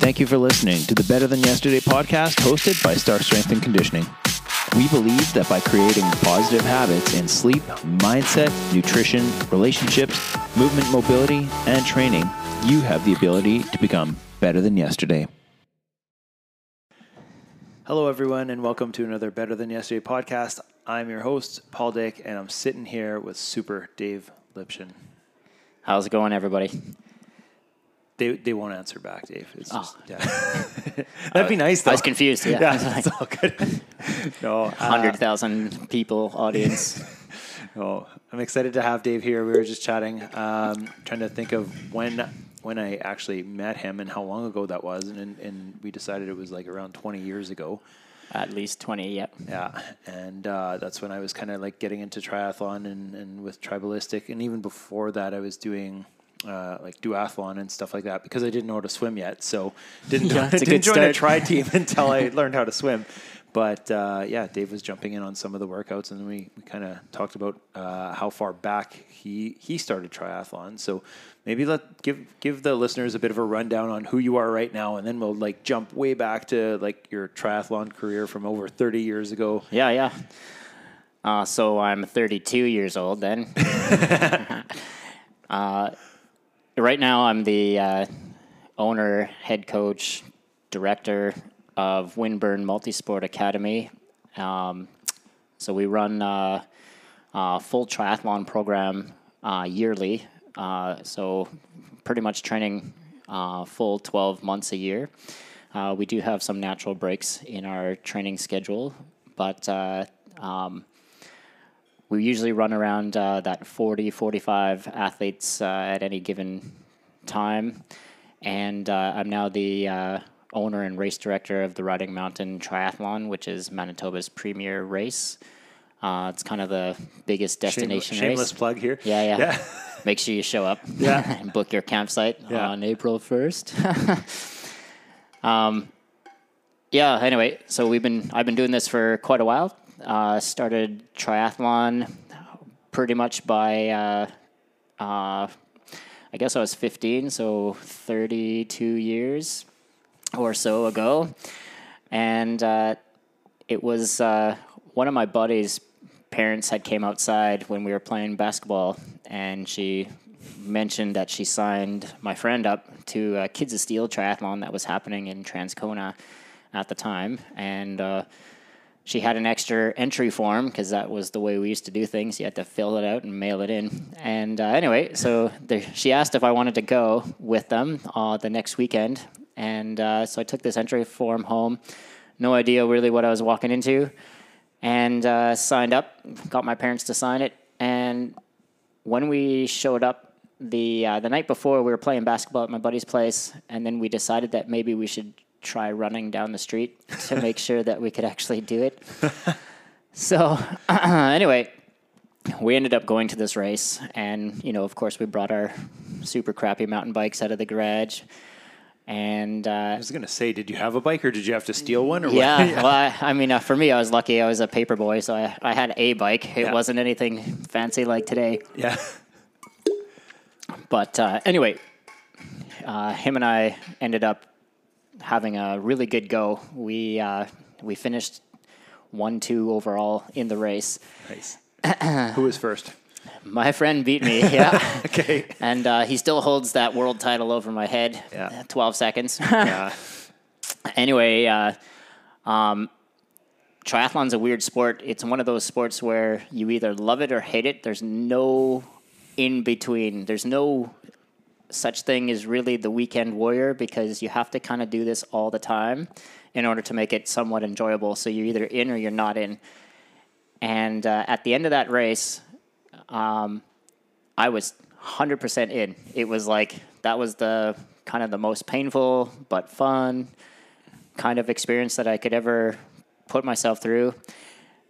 Thank you for listening to the Better Than Yesterday podcast hosted by Starke Strength and Conditioning. We believe that by creating positive habits in sleep, mindset, nutrition, relationships, movement, mobility, and training, you have the ability to become better than yesterday. Hello, everyone, and welcome to another Better Than Yesterday podcast. I'm your host, Paul Dick, and I'm sitting here with Super Dave Lipchen. How's it going, everybody? They, they won't answer back, Dave. It's Oh. just, yeah. That'd be nice, though. I was confused. Yeah, Yeah, it's all good. no, uh, hundred thousand people audience. no, I'm excited to have Dave here. We were just chatting, um, trying to think of when when I actually met him and how long ago that was, and and we decided it was like around 20 years ago. At least twenty. Yep. Yeah, and uh, that's when I was kind of like getting into triathlon and, and with tribalistic, and even before that, I was doing uh, like duathlon and stuff like that because I didn't know how to swim yet. So didn't Yeah, a didn't good join a tri team until I learned how to swim. But uh, yeah, Dave was jumping in on some of the workouts, and we, we kind of talked about uh, how far back he he started triathlon. So maybe let give give the listeners a bit of a rundown on who you are right now, and then we'll like jump way back to like your triathlon career from over thirty years ago. Yeah, yeah. Uh, so I'm 32 years old then. uh, right now, I'm the uh, owner, head coach, director of Windburn Multisport Academy. Um, so we run uh, a full triathlon program uh, yearly. Uh, so pretty much training uh, full 12 months a year. Uh, we do have some natural breaks in our training schedule, but uh, um, we usually run around uh, that 40, 45 athletes uh, at any given time. And uh, I'm now the uh, owner and race director of the Riding Mountain Triathlon, which is Manitoba's premier race. Uh, it's kind of the biggest destination Shameless race. plug here. Yeah, yeah. Yeah. Make sure you show up. Yeah. and book your campsite Yeah. on April first. um, yeah. Anyway, so we've been I've been doing this for quite a while. Uh, started triathlon pretty much by uh, uh, I guess I was 15, so 32 years or so ago, and uh, it was one of my buddies' parents had came outside when we were playing basketball, and she mentioned that she signed my friend up to Kids of Steel triathlon that was happening in Transcona at the time, and. Uh, she had an extra entry form because that was the way we used to do things. You had to fill it out and mail it in. And uh, anyway, so there, she asked if I wanted to go with them uh, the next weekend. And uh, so I took this entry form home. No idea really what I was walking into. And uh, signed up, got my parents to sign it. And when we showed up the uh, the night before, we were playing basketball at my buddy's place, and then we decided that maybe we should try running down the street to make sure that we could actually do it. so anyway, we ended up going to this race, and you know, of course, we brought our super crappy mountain bikes out of the garage, and uh, I was gonna say, did you have a bike or did you have to steal one? Or what? yeah, well, I, I mean, uh, for me, I was lucky. I was a paper boy, so I, I had a bike. It Yeah. wasn't anything fancy like today. yeah. But uh, anyway, uh, him and I ended up having a really good go. We uh, we finished one two overall in the race. Nice. Who was first? My friend beat me, yeah, Okay. and uh, he still holds that world title over my head. Yeah. twelve seconds. Yeah. anyway, uh, um, triathlon's a weird sport. It's one of those sports where you either love it or hate it. There's no in between. There's no such thing is really the weekend warrior because you have to kind of do this all the time in order to make it somewhat enjoyable. So you're either in or you're not in. And uh, at the end of that race, um, I was 100% in. It was like that was the kind of the most painful but fun kind of experience that I could ever put myself through.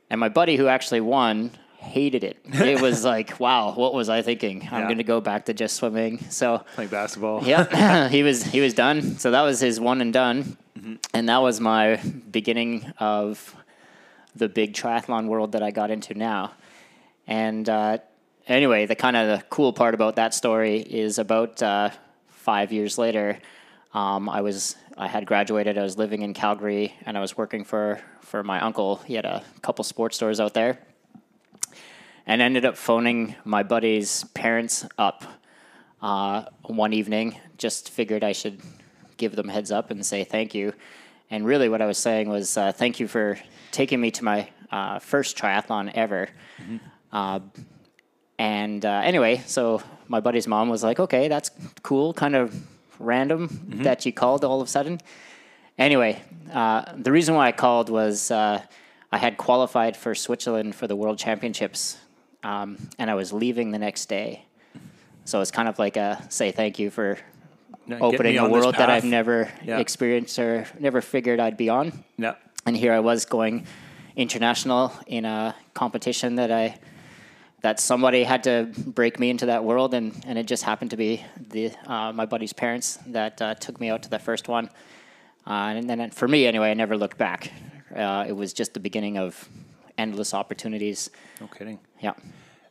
And my buddy who actually won hated it. It was like, wow, what was I thinking? I'm Yeah. going to go back to just swimming. So, Playing basketball. yeah, he was he was done. So that was his one and done, and that was my beginning of the big triathlon world that I got into now. And uh, anyway, the kind of the cool part about that story is about uh, five years later, Um, I was I had graduated. I was living in Calgary, and I was working for for my uncle. He had a couple sports stores out there, and ended up phoning my buddy's parents up uh, one evening. Just figured I should give them a heads up and say thank you. And really, what I was saying was uh, thank you for taking me to my uh, first triathlon ever. Uh, and uh, anyway, so my buddy's mom was like, okay, that's cool, kind of random that you called all of a sudden. Anyway, uh, the reason why I called was uh, I had qualified for Switzerland for the World Championships, um, and I was leaving the next day. So it's kind of like a say thank you for opening a world that I've never Yeah. experienced or never figured I'd be on Yeah. and here I was going international in a competition that I that somebody had to break me into that world, and, and it just happened to be the uh, my buddy's parents that uh, took me out to the first one, uh, and then for me anyway, I never looked back. Uh, it was just the beginning of endless opportunities. No kidding. Yeah.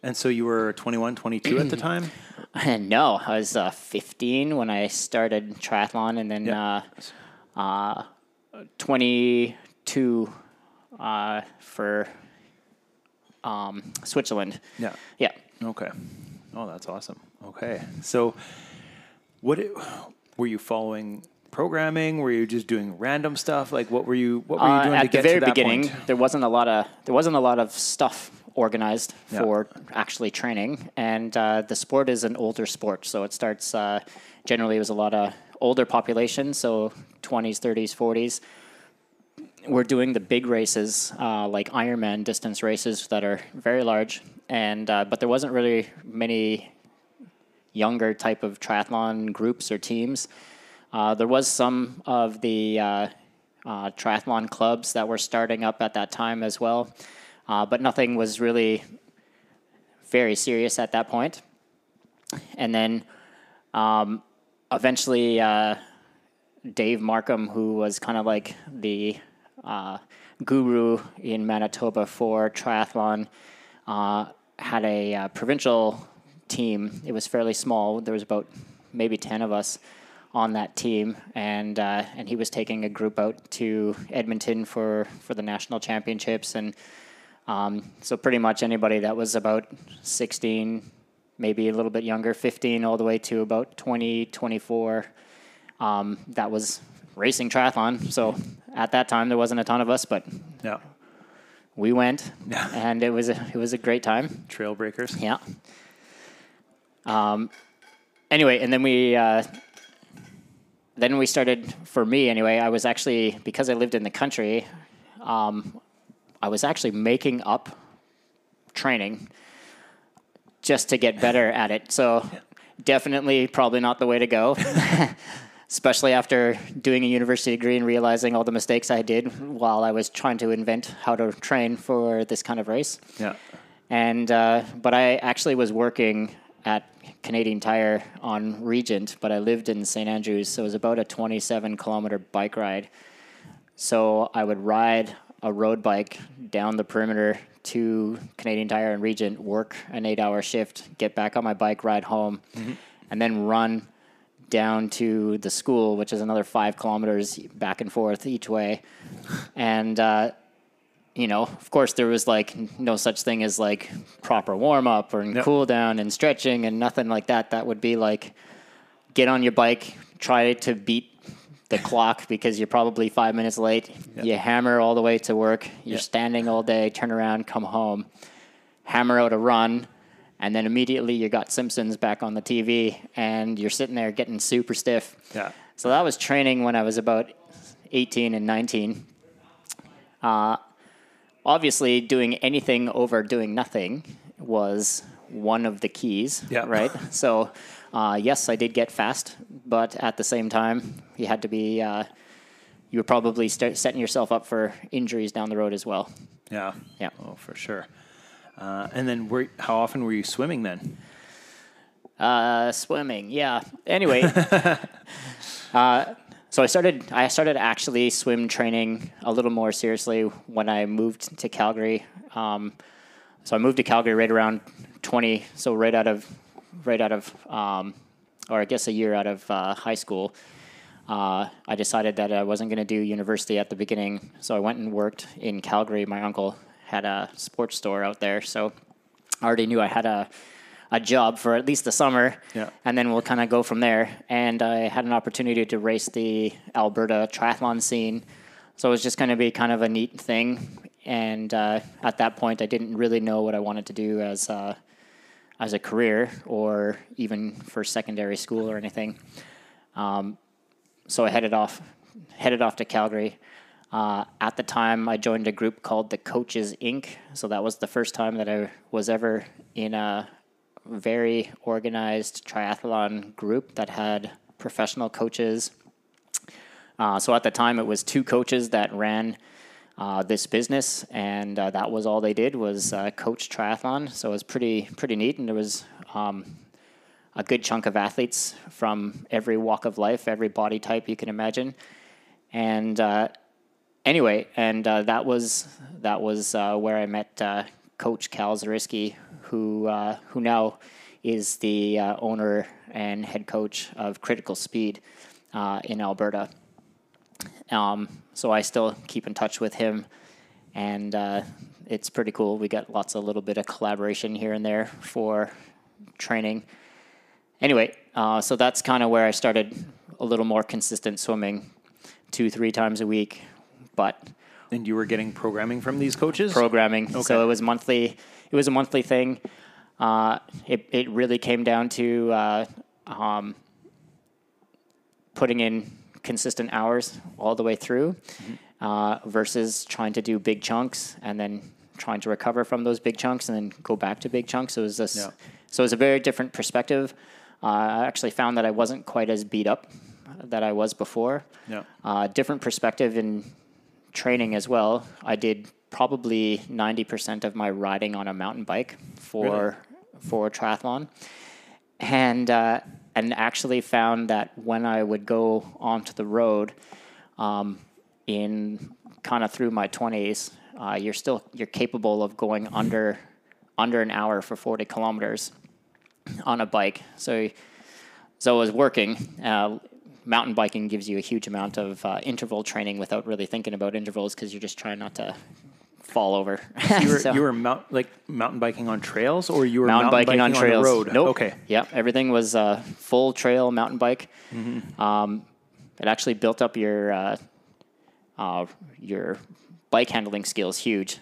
And so you were 21, 22 at the time? No, I was uh, 15 when I started triathlon, and then Yeah. uh, uh, 22 uh, for um, Switzerland. Yeah. Yeah. Okay. Oh, that's awesome. Okay. So, what it, were you following? Programming? Were you just doing random stuff? Like, what were you? What were you Uh, doing to at the very beginning, point? there wasn't a lot of there wasn't a lot of stuff organized Yeah. for actually training, and uh, the sport is an older sport, so it starts uh, generally it was a lot of older population, so twenties, thirties, forties. We're doing the big races uh, like Ironman distance races that are very large, and uh, but there wasn't really many younger type of triathlon groups or teams. Uh, there was some of the uh, uh, triathlon clubs that were starting up at that time as well, uh, but nothing was really very serious at that point. And then um, eventually, uh, Dave Markham, who was kind of like the uh, guru in Manitoba for triathlon, had a provincial team. It was fairly small. There was about maybe ten of us on that team, and uh, and he was taking a group out to Edmonton for for the national championships, and um, so pretty much anybody that was about 16, maybe a little bit younger, 15, all the way to about 20, 24, um, that was racing triathlon. So at that time, there wasn't a ton of us, but Yeah. we went, and it was a, it was a great time. Trail breakers. Yeah. Um, anyway, and then we uh, then we started. For me, anyway, I was actually because I lived in the country. Um, I was actually making up training just to get better at it. So definitely, probably not the way to go. Especially after doing a university degree and realizing all the mistakes I did while I was trying to invent how to train for this kind of race Yeah. and uh, but I actually was working at Canadian Tire on Regent, but I lived in St Andrews, so it was about a 27 kilometer bike ride. So I would ride a road bike down the perimeter to Canadian Tire and Regent, work an eight hour shift, get back on my bike, ride home, and then run down to the school, which is another five kilometers back and forth each way. And uh, you know, of course, there was like no such thing as like proper warm up or Yep. cool down and stretching and nothing like that. That would be like get on your bike, try to beat the clock because you're probably five minutes late. You hammer all the way to work. You're Yep. standing all day, turn around, come home, hammer out a run, and then immediately you got Simpsons back on the TV and you're sitting there getting super stiff. Yeah. So that was training when I was about 18 and 19. Uh, obviously, doing anything over doing nothing was one of the keys, Yeah. right? So, uh, yes, I did get fast, but at the same time, you had to be, uh, you were probably start setting yourself up for injuries down the road as well. Yeah. Yeah. Oh, for sure. Uh, and then, were, how often were you swimming then? Uh, swimming, yeah. Anyway, uh, so I started. I started actually swim training a little more seriously when I moved to Calgary. Um, so I moved to Calgary right around twenty. So right out of, right out of, um, or I guess a year out of uh, high school. uh, I decided that I wasn't going to do university at the beginning. So I went and worked in Calgary. My uncle had a sports store out there. So I already knew I had a, a job for at least the summer. Yeah. And then we'll kind of go from there. And I had an opportunity to race the Alberta triathlon scene. So it was just going to be kind of a neat thing. And uh, at that point, I didn't really know what I wanted to do as a, as a career or even for secondary school or anything. Um, so I headed off, headed off to Calgary. Uh, at the time, I joined a group called the Coaches Inc. So that was the first time that I was ever in a very organized triathlon group that had professional coaches. Uh, so at the time, it was two coaches that ran uh, this business, and uh, that was all they did was uh, coach triathlon. So it was pretty pretty neat, and there was um, a good chunk of athletes from every walk of life, every body type you can imagine. And uh, anyway, and uh, that was that was where I met Coach Cal Zariski, who uh, who now is the uh, owner and head coach of Critical Speed uh, in Alberta. Um, so I still keep in touch with him, and uh, it's pretty cool. We got lots of little bit of collaboration here and there for training anyway, uh, so that's kind of where I started a little more consistent swimming, two three times a week, but And you were getting programming from these coaches? programming. Okay. So it was monthly. It was a monthly thing. Uh, it it really came down to uh, um, putting in consistent hours all the way through, Mm-hmm. uh, versus trying to do big chunks and then trying to recover from those big chunks and then go back to big chunks. So it was this. Yeah. So it was a very different perspective. Uh, I actually found that I wasn't quite as beat up that I was before. Yeah. Uh, different perspective in training as well. I did probably 90% of my riding on a mountain bike for for triathlon. And uh, and actually found that when I would go onto the road um, in kind of through my 20s, uh, you're still you're capable of going under under an hour for 40 kilometers on a bike. So so I was working. Uh, mountain biking gives you a huge amount of uh, interval training without really thinking about intervals because you're just trying not to fall over. You were, So- you were mount, like mountain biking on trails, or you were mountain, biking, on trails. the road? Nope. Okay. Yep. Everything was uh, full trail mountain bike. Mm-hmm. Um, it actually built up your uh, uh, your bike handling skills huge.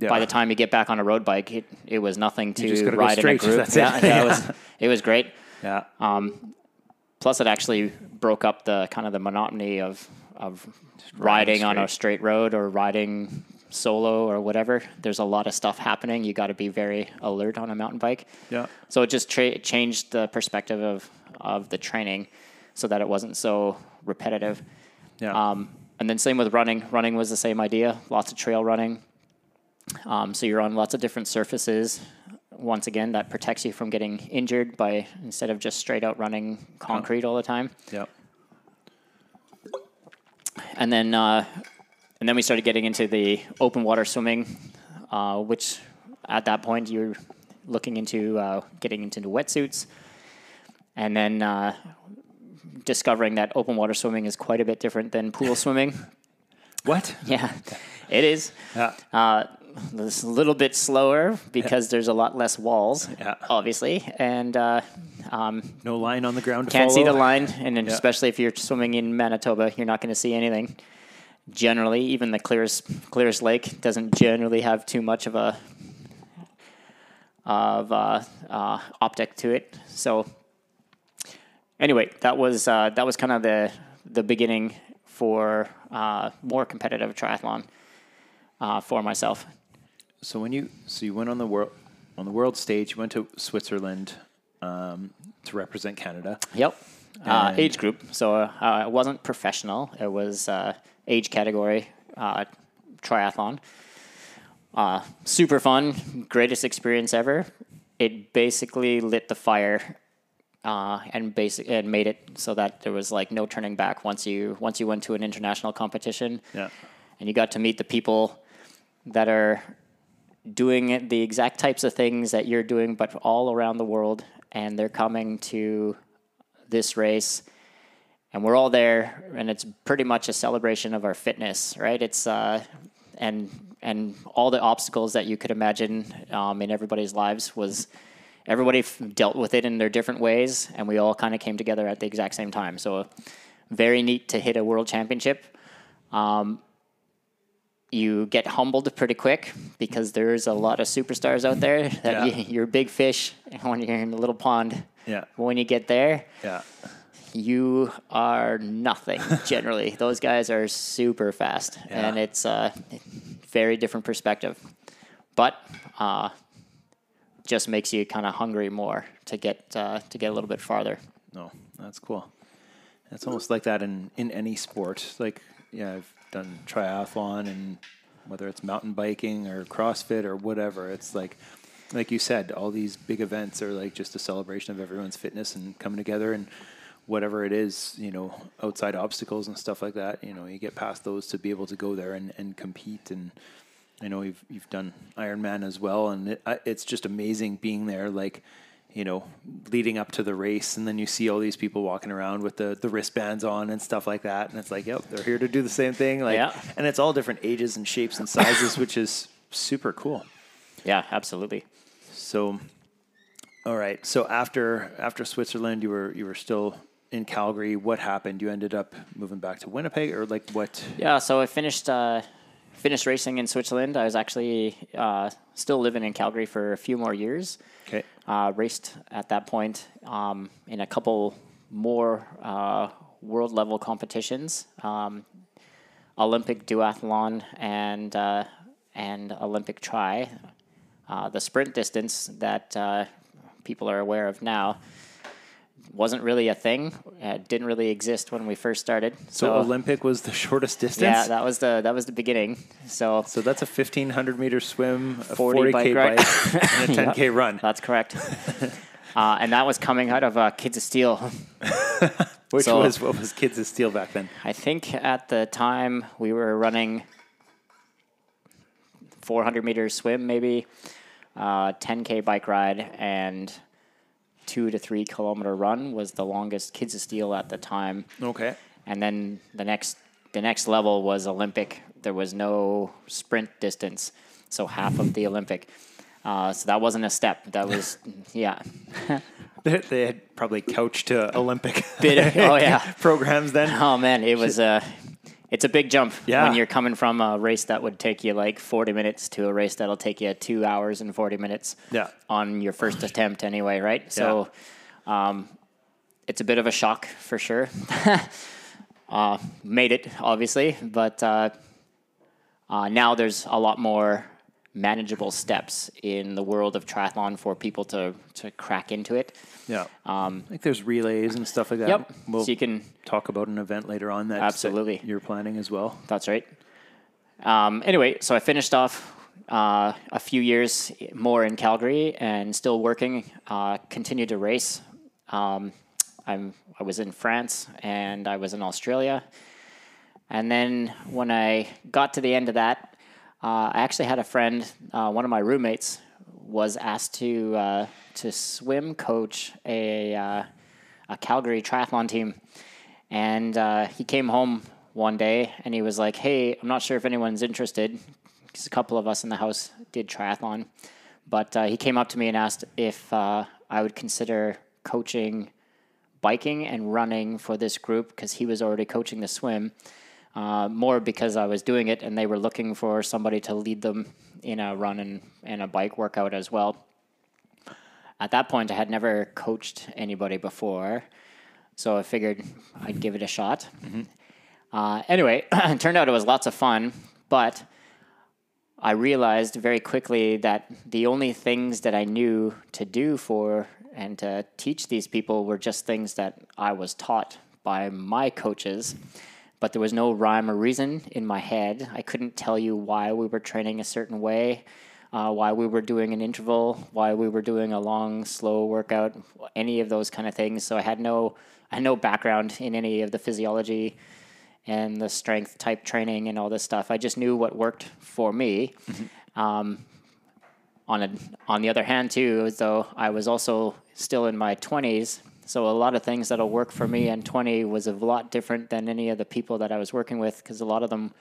Yeah. By the time you get back on a road bike, it, it was nothing to just gotta go ride in a group. yeah, yeah, it was it was great. Yeah. Plus, it actually broke up the kind of the monotony of of riding on a straight road or riding solo or whatever. There's a lot of stuff happening. You got to be very alert on a mountain bike. Yeah. So it just tra- changed the perspective of of the training, so that it wasn't so repetitive. Yeah. Um, and then same with running. Running was the same idea. Lots of trail running. Um, so you're on lots of different surfaces. Once again, that protects you from getting injured by instead of just straight out running concrete all the time. yeah. And then uh, and then we started getting into the open water swimming, uh, which at that point you're looking into uh, getting into wetsuits, and then uh, discovering that open water swimming is quite a bit different than pool swimming. What? Yeah, it is. Yeah. It's a little bit slower because there's a lot less walls, Yeah. obviously, and uh, um, No line on the ground. To can't see the line. And then especially if you're swimming in Manitoba, you're not going to see anything. Generally, even the clearest clearest lake doesn't generally have too much of a of uh, uh, optic to it. So anyway, that was uh, that was kind of the the beginning for uh, more competitive triathlon uh, for myself. So when you so you went on the world on the world stage, you went to Switzerland um, to represent Canada. Yep. Uh, age group. So uh, it wasn't professional. It was uh, age category uh, triathlon. Uh, super fun. Greatest experience ever. It basically lit the fire uh, and basic and made it so that there was like no turning back once you once you went to an international competition. Yeah. And you got to meet the people that are doing the exact types of things that you're doing, but all around the world. And they're coming to this race and we're all there, and it's pretty much a celebration of our fitness, right? It's uh, and and all the obstacles that you could imagine um, in everybody's lives was everybody f- dealt with it in their different ways, and we all kind of came together at the exact same time. So very neat to hit a world championship. Um, you get humbled pretty quick because there's a lot of superstars out there that Yeah. you, you're a big fish when you're in a little pond. Yeah. When you get there, Yeah. you are nothing generally. Those guys are super fast, Yeah. and it's a very different perspective. But uh, just makes you kind of hungry more to get uh, to get a little bit farther. No, that's cool. It's almost like that in, in any sport. Like, yeah, I've done triathlon and whether it's mountain biking or CrossFit or whatever, it's like, like you said, all these big events are like just a celebration of everyone's fitness and coming together and whatever it is, you know, outside obstacles and stuff like that, you know, you get past those to be able to go there and, and compete. And I know you've, you've done Ironman as well. And it, it's just amazing being there. Like, you know, leading up to the race, and then you see all these people walking around with the, the wristbands on and stuff like that, and it's like, yep, they're here to do the same thing. Like, Yeah. and it's all different ages and shapes and sizes, which is super cool. Yeah, absolutely. So, all right. So after after Switzerland, you were you were still in Calgary. What happened? You ended up moving back to Winnipeg, or like what? Yeah, so I finished uh, finished racing in Switzerland. I was actually uh, still living in Calgary for a few more years. Okay. Uh, raced at that point um, in a couple more uh, world level competitions, um, Olympic duathlon and uh, and Olympic tri. Uh, the sprint distance that uh, people are aware of now wasn't really a thing. It didn't really exist when we first started. So, Olympic was the shortest distance. Yeah, that was the that was the beginning. So so that's a fifteen hundred meter swim, a 40 forty bike k ride. bike, and a ten k run, that's correct. uh, and that was coming out of uh, Kids of Steel. which so- was what was Kids of Steel back then. I think at the time we were running 400 meter swim, maybe uh, 10k bike ride, and two to three kilometer run was the longest Kids of Steel at the time. Okay. and then the next the next level was Olympic. There was no sprint distance, so half of the Olympic. Uh, so that wasn't a step. That was yeah. They, they had probably couched to Olympic Bit- oh, yeah. programs then. Oh man, it was a it's a big jump Yeah. when you're coming from a race that would take you like 40 minutes to a race that'll take you two hours and 40 minutes. Yeah. On your first attempt, anyway, right? So, um, it's a bit of a shock for sure. uh, made it obviously, but uh, uh, now there's a lot more manageable steps in the world of triathlon for people to to crack into it. Yeah. Um, like there's relays and stuff like that. Yep. We'll so you can talk about an event later on that that Absolutely. you're planning as well. That's right. Um, anyway, so I finished off uh, a few years more in Calgary and still working. Uh, continued to race. Um, I'm I was in France and I was in Australia, and then when I got to the end of that, uh, I actually had a friend. Uh, one of my roommates was asked to uh, to swim coach a uh, a Calgary triathlon team, and uh, he came home one day and he was like, "Hey, I'm not sure if anyone's interested, because a couple of us in the house did triathlon, but uh, he came up to me and asked if I would consider coaching biking and running for this group because he was already coaching the swim." Uh, more because I was doing it and they were looking for somebody to lead them in a run and, and a bike workout as well. At that point, I had never coached anybody before, so I figured I'd give it a shot. Uh, anyway, it turned out it was lots of fun, but I realized very quickly that the only things that I knew to do for and to teach these people were just things that I was taught by my coaches. But there was no rhyme or reason in my head. I couldn't tell you why we were training a certain way, uh, why we were doing an interval, why we were doing a long, slow workout, any of those kind of things. So I had no, I had no background in any of the physiology and the strength type training and all this stuff. I just knew what worked for me. Um, on a, on the other hand, too, though I was also still in my twenties, so a lot of things that'll work for me and 20 was a lot different than any of the people that I was working with because a lot of them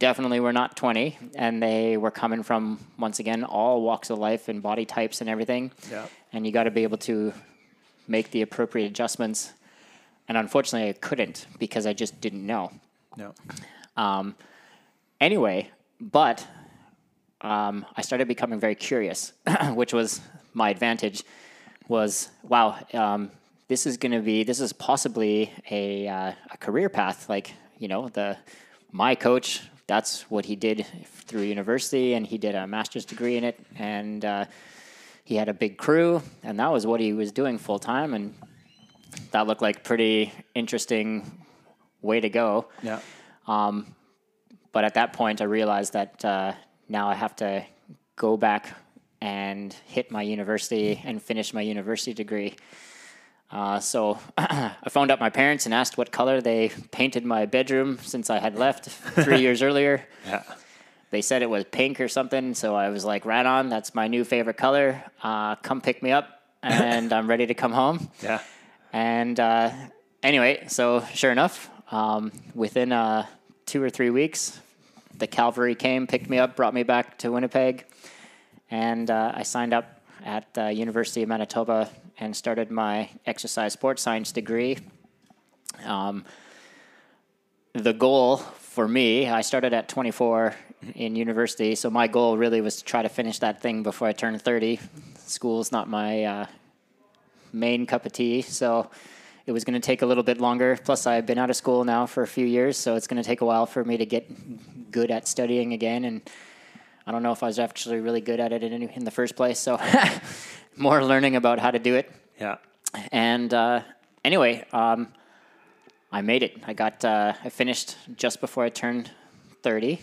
definitely were not 20 and they were coming from once again all walks of life and body types and everything Yeah. and you got to be able to make the appropriate adjustments and unfortunately i couldn't because i just didn't know No. um, anyway but um, i started becoming very curious which was my advantage was wow um, this is going to be this is possibly a, uh, a career path like you know the my coach that's what he did through university and he did a master's degree in it and uh, he had a big crew and that was what he was doing full time and that looked like pretty interesting way to go Yeah. Um, but at that point, I realized that uh, now I have to go back and hit my university and finish my university degree. Uh, so I phoned up my parents and asked what color they painted my bedroom since I had left three years earlier. Yeah. They said it was pink or something, so I was like, right on, that's my new favorite color. Uh, come pick me up, and I'm ready to come home. Yeah. And uh, anyway, so sure enough, um, within uh, two or three weeks, the cavalry came, picked me up, brought me back to Winnipeg, and uh, I signed up at uh, University of Manitoba and started my exercise sports science degree. Um, the goal for me, I started at 24 in university, so my goal really was to try to finish that thing before I turned 30. School's not my uh, main cup of tea, so it was going to take a little bit longer. Plus, I've been out of school now for a few years, so it's going to take a while for me to get good at studying again. And I don't know if I was actually really good at it in, in the first place, so more learning about how to do it. Yeah. And uh, anyway, um, I made it. I got uh, I finished just before I turned thirty,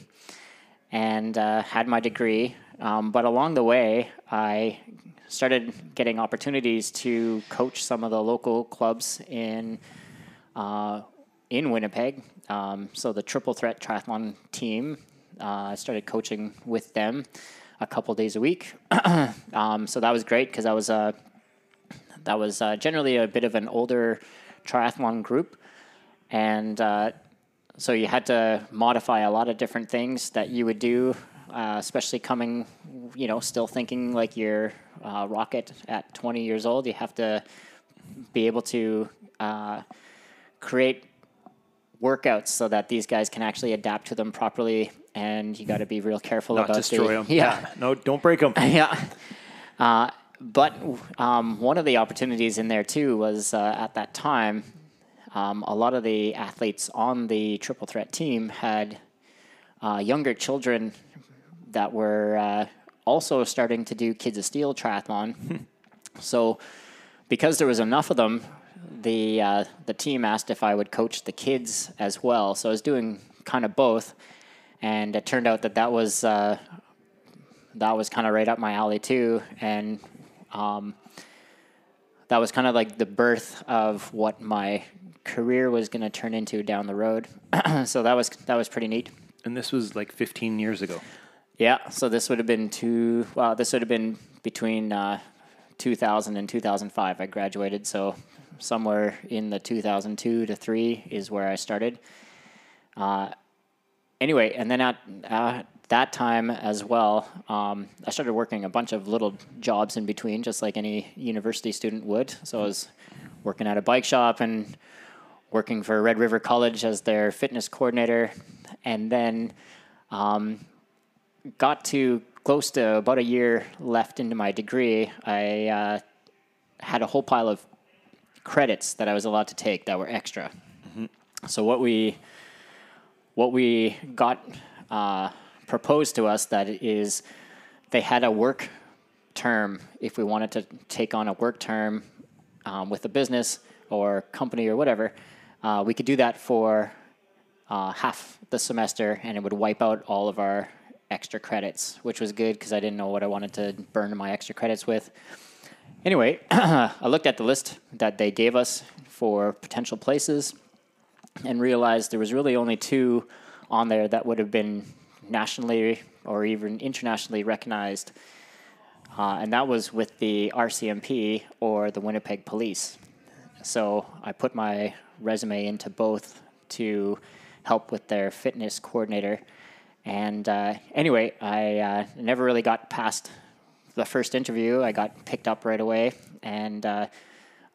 and uh, had my degree. Um, but along the way, I started getting opportunities to coach some of the local clubs in uh, in Winnipeg. Um, so the Triple Threat Triathlon team, I started coaching with them a couple days a week. um, so that was great because I was uh, that was uh, generally a bit of an older triathlon group, and uh, so you had to modify a lot of different things that you would do, uh, especially coming, you know, still thinking like you're uh, rocket at 20 years old. You have to be able to uh, create workouts so that these guys can actually adapt to them properly, and you got to be real careful Not about destroy the, them. Yeah, No, don't break them. yeah. Uh, but um, one of the opportunities in there too was uh, at that time, um, a lot of the athletes on the triple threat team had uh, younger children that were uh, also starting to do Kids of Steel triathlon. so, because there was enough of them, the uh, the team asked if I would coach the kids as well. So I was doing kind of both, and it turned out that that was uh, that was kind of right up my alley too, and um, that was kind of like the birth of what my career was going to turn into down the road. so that was that was pretty neat. And this was like 15 years ago. Yeah, so this would have been two. Well, this would have been between uh, 2000 and 2005. I graduated, so somewhere in the 2002 to three is where I started. Uh, anyway, and then at uh, that time as well, um, I started working a bunch of little jobs in between, just like any university student would. So I was working at a bike shop and working for Red River College as their fitness coordinator, and then um, got to close to about a year left into my degree. I uh, had a whole pile of credits that I was allowed to take that were extra. So what we what we got uh, proposed to us that is they had a work term. If we wanted to take on a work term um, with a business or company or whatever uh, we could do that for uh, half the semester and it would wipe out all of our extra credits which was good because i didn't know what i wanted to burn my extra credits with. Anyway i looked at the list that they gave us for potential places and realized there was really only two on there that would have been nationally or even internationally recognized, uh, and that was with the RCMP or the Winnipeg Police. So I put my resume into both to help with their fitness coordinator. And uh, anyway, I uh, never really got past the first interview. I got picked up right away, and uh,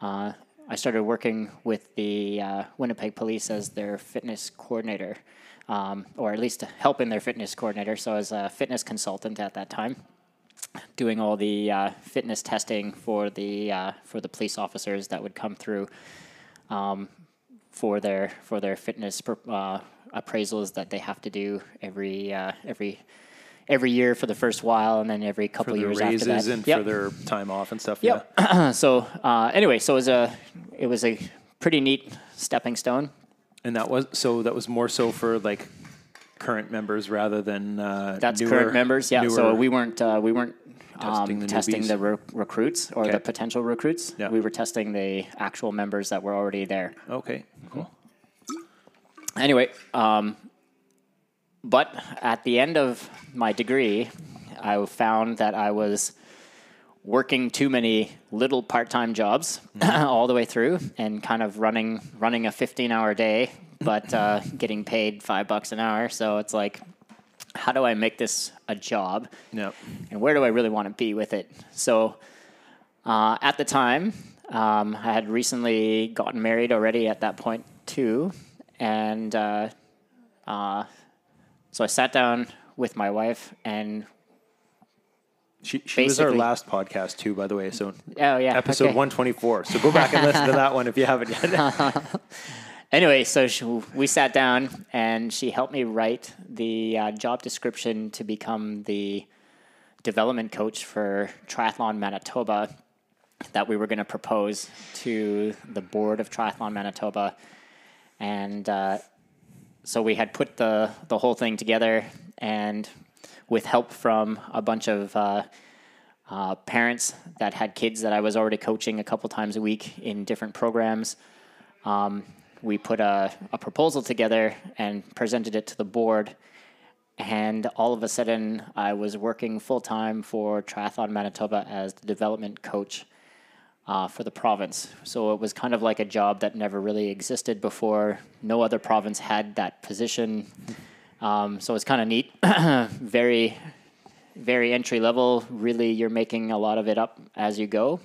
uh, I started working with the uh, Winnipeg Police as their fitness coordinator, um, or at least helping their fitness coordinator. So I was a fitness consultant at that time, doing all the uh, fitness testing for the uh, for the police officers that would come through um, for their for their fitness uh, appraisals that they have to do every uh, every every year for the first while, and then every couple For years after that. and Yep. for their time off and stuff. Yep. Yeah. so uh, anyway, so it was a it was a pretty neat stepping stone. And that was so that was more so for like current members rather than uh, That's newer- current members. Yeah. So we weren't uh, we weren't Testing um, the testing the re- recruits or Okay. the potential recruits. Yeah. We were testing the actual members that were already there. Okay. Cool. Anyway, um, but at the end of my degree, I found that I was working too many little part-time jobs all the way through, and kind of running running a 15-hour day, but uh, getting paid five bucks an hour. So it's like, how do I make this a job? Yep. and where do I really want to be with it? So uh, at the time, um, I had recently gotten married already at that point too, and uh, uh, so I sat down with my wife and She, she was our last podcast too, by the way. So oh yeah, episode okay. 124. So go back and listen to that one if you haven't yet. Anyway, so she, we sat down and she helped me write the uh, job description to become the development coach for Triathlon Manitoba that we were going to propose to the board of Triathlon Manitoba. And uh, so we had put the, the whole thing together and with help from a bunch of uh, uh, parents that had kids that I was already coaching a couple times a week in different programs. Um, we put a, a proposal together and presented it to the board. And all of a sudden, I was working full time for Triathlon Manitoba as the development coach uh, for the province. So it was kind of like a job that never really existed before. No other province had that position. Um, so it's kind of neat. very, very entry level. Really, you're making a lot of it up as you go.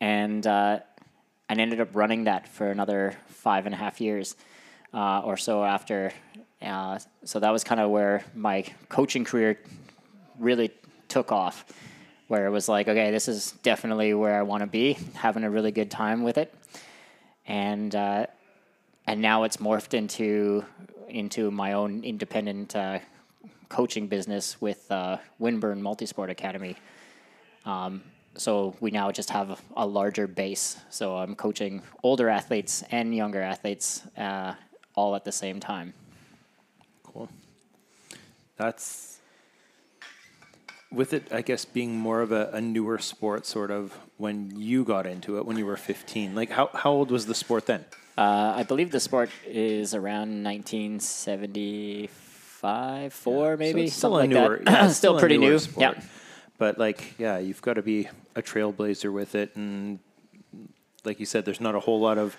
And uh, and ended up running that for another five and a half years uh, or so after. Uh, so that was kind of where my coaching career really took off, where it was like, okay, this is definitely where I want to be, having a really good time with it, and uh, and now it's morphed into into my own independent uh, coaching business with uh, Windburn Multisport Academy. Um, so we now just have a larger base. So I'm coaching older athletes and younger athletes uh, all at the same time. Cool. That's with it, I guess, being more of a, a newer sport, sort of when you got into it when you were 15. Like, how, how old was the sport then? Uh, I believe the sport is around 1975, four maybe, So it's still like newer, that. yeah, it's still pretty new. Sport. Yeah. But like, yeah, you've got to be a trailblazer with it, and like you said, there's not a whole lot of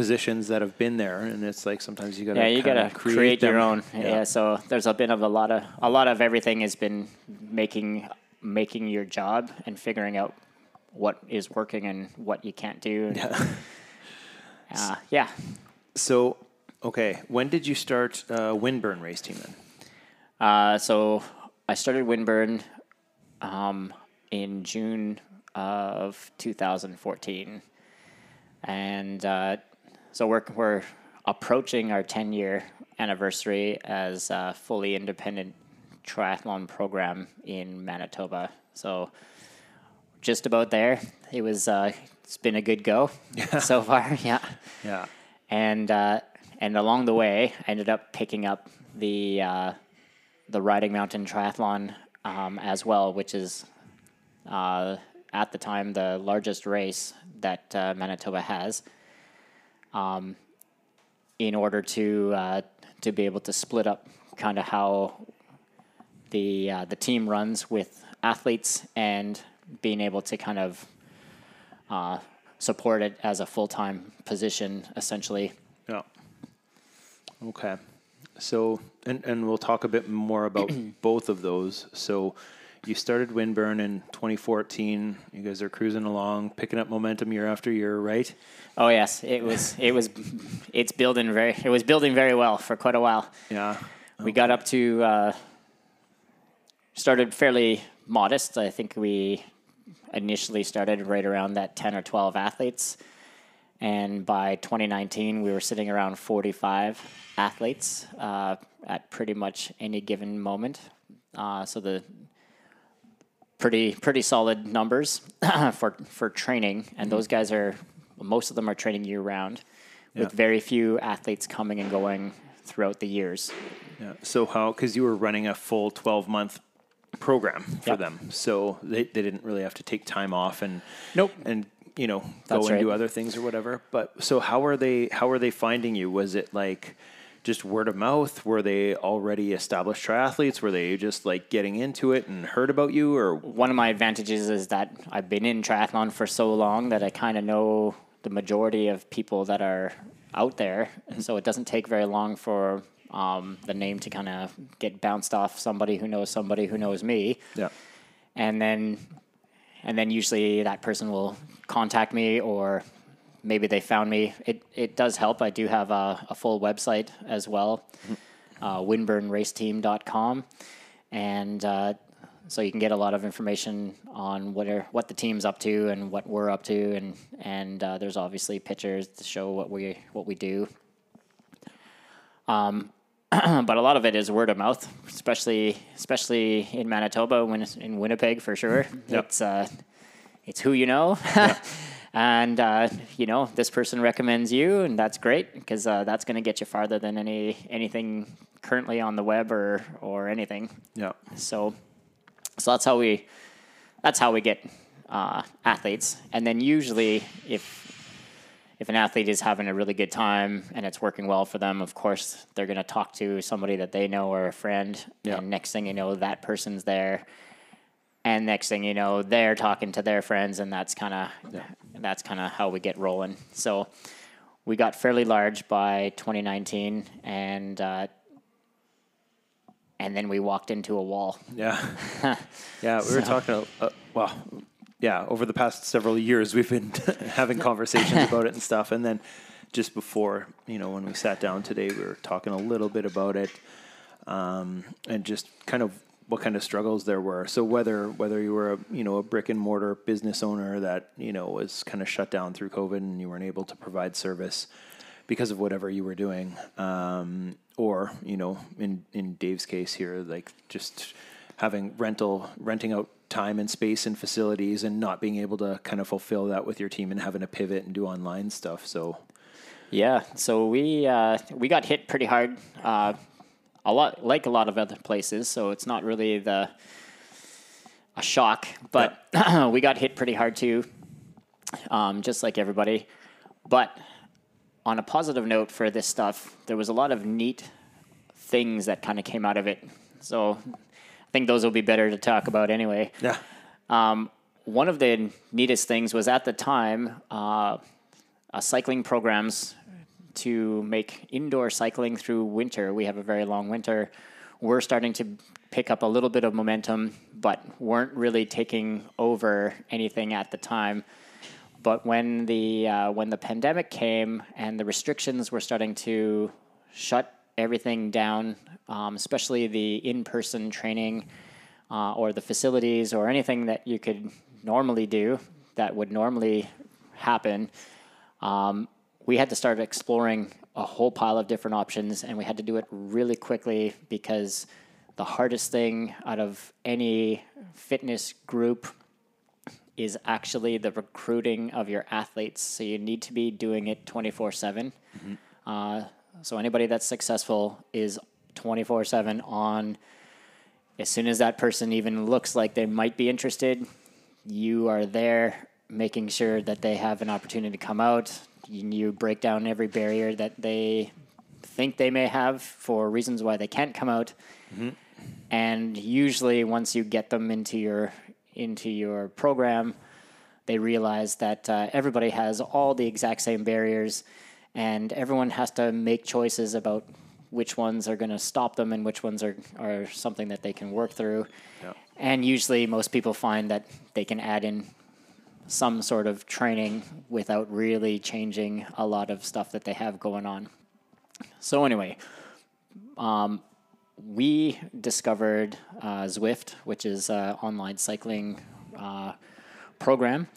positions that have been there, and it's like sometimes you got to Yeah, you gotta create, your own. Yeah. So there's a bit of a lot of a lot of everything has been making making your job and figuring out what is working and what you can't do. Yeah. uh, yeah. So, okay, when did you start uh, Windburn race team then? Uh, so I started Windburn um, in June of 2014, and uh, so we're we're approaching our 10 year anniversary as a fully independent triathlon program in Manitoba. So just about there. It was uh, it's been a good go so far. Yeah Yeah. and uh, and along the way, I ended up picking up the uh, the Riding Mountain Triathlon um, as well, which is uh, at the time the largest race that uh, Manitoba has. Um, in order to uh, to be able to split up kind of how the uh, the team runs with athletes and being able to kind of uh, support it as a full time position, essentially. Yeah. Okay. So, and, and we'll talk a bit more about both of those. So, you started Windburn in 2014. You guys are cruising along, picking up momentum year after year, right? Oh yes, it was it was it's building very it was building very well for quite a while. Yeah. We got up to uh, started fairly modest. I think we initially started right around that 10 or 12 athletes. And by 2019, we were sitting around 45 athletes uh, at pretty much any given moment. Uh, so the pretty pretty solid numbers for for training, and mm-hmm. those guys are most of them are training year round, with Yeah. very few athletes coming and going throughout the years. Yeah. So how? Because you were running a full twelve month program for Yep. them, so they, they didn't really have to take time off and Nope. and you know That's go and do other things or whatever. But so how are they? How are they finding you? Was it like? Just word of mouth? Were they already established triathletes? Were they just like getting into it and heard about you, or one of my advantages is that I've been in triathlon for so long that I kind of know the majority of people that are out there. And so it doesn't take very long for um, the name to kind of get bounced off somebody who knows somebody who knows me. yeah, And then, and then usually that person will contact me or maybe they found me. It, it does help. I do have a, a full website as well, uh, windburnraceteam.com. And uh, so you can get a lot of information on what are, what the team's up to and what we're up to, and and uh, there's obviously pictures to show what we what we do. Um, but a lot of it is word of mouth, especially especially in Manitoba, when in Winnipeg for sure. Yep. It's uh, it's who you know. And uh, you know this person recommends you, and that's great because uh, that's going to get you farther than any anything currently on the web or or anything. yeah, So, so that's how we that's how we get uh, athletes. And then usually, if if an athlete is having a really good time and it's working well for them, of course they're going to talk to somebody that they know or a friend. Yeah. And next thing you know, that person's there. And next thing you know, they're talking to their friends, and that's kind of that's kind of how we get rolling. So we got fairly large by 2019, and uh, and then we walked into a wall. yeah, yeah. We were talking. Uh, well, yeah. Over the past several years, we've been having conversations about it and stuff, and then just before, you know, when we sat down today, we were talking a little bit about it, um, and just kind of what kind of struggles there were. So whether whether you were a you know a brick and mortar business owner that you know was kind of shut down through COVID and you weren't able to provide service because of whatever you were doing, um, or you know in in Dave's case here, like just having rental renting out time and space and facilities and not being able to kind of fulfill that with your team and having to pivot and do online stuff. So Yeah, so we uh, we got hit pretty hard, uh, a lot like a lot of other places. So it's not really the a shock, but we got hit pretty hard too, um, just like everybody. But on a positive note for this stuff, there was a lot of neat things that kind of came out of it. So I think those will be better to talk about anyway. yeah, Um, one of the neatest things was at the time, uh, uh, cycling programs to make indoor cycling through winter. We have a very long winter. We're starting to pick up a little bit of momentum, but weren't really taking over anything at the time. But when the uh, when the pandemic came and the restrictions were starting to shut everything down, um, especially the in-person training uh, or the facilities or anything that you could normally do that would normally happen, um, we had to start exploring a whole pile of different options, and we had to do it really quickly because the hardest thing out of any fitness group is actually the recruiting of your athletes. So you need to be doing it 24 7. Uh, so anybody that's successful is 24 7 on. As soon as that person even looks like they might be interested, you are there making sure that they have an opportunity to come out. You, break down every barrier that they think they may have for reasons why they can't come out. And usually, once you get them into your into your program, they realize that uh, everybody has all the exact same barriers, and everyone has to make choices about which ones are going to stop them and which ones are, are something that they can work through. Yeah. And usually, most people find that they can add in some sort of training without really changing a lot of stuff that they have going on. So, anyway, um, we discovered uh, Zwift, which is an online cycling uh, program,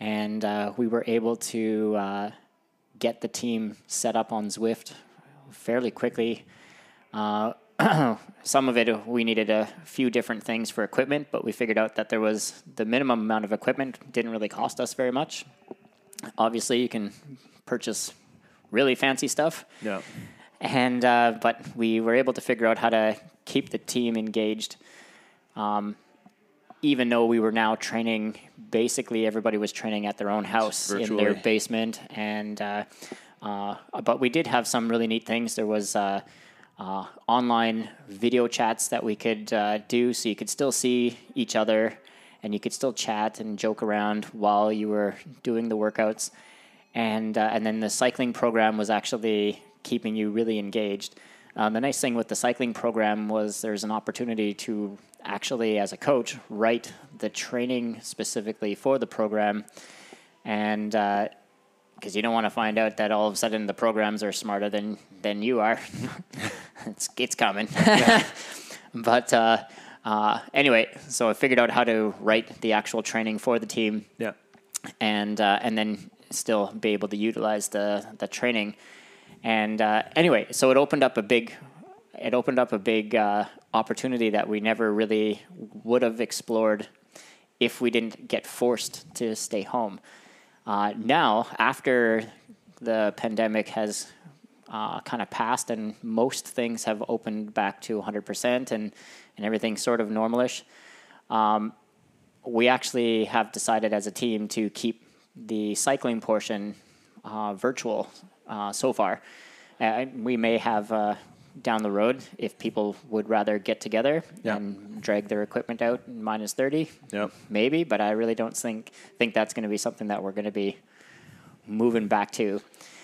and uh, we were able to uh, get the team set up on Zwift fairly quickly. Uh, some of it we needed a few different things for equipment, but we figured out that there was the minimum amount of equipment didn't really cost us very much. Obviously, you can purchase really fancy stuff, Yeah. and uh, but we were able to figure out how to keep the team engaged. Um, even though we were now training, basically everybody was training at their own house in their basement, and uh, uh, but we did have some really neat things. There was uh, uh, online video chats that we could uh, do, so you could still see each other, and you could still chat and joke around while you were doing the workouts, and uh, and then the cycling program was actually keeping you really engaged. Um, the nice thing with the cycling program was there's an opportunity to actually, as a coach, write the training specifically for the program, and because you don't want to find out that all of a sudden the programs are smarter than than you are. it's it's coming. but uh, uh, anyway, so I figured out how to write the actual training for the team Yeah. and uh, and then still be able to utilize the the training. And uh, anyway, so it opened up a big it opened up a big uh, opportunity that we never really would have explored if we didn't get forced to stay home. Uh, now, after the pandemic has uh, kind of passed and most things have opened back to 100% and, and everything's sort of normalish, um, we actually have decided as a team to keep the cycling portion uh, virtual uh, so far. We may have uh, down the road if people would rather get together Yeah. and drag their equipment out in minus 30 Yep. maybe but i really don't think think that's going to be something that we're going to be moving back to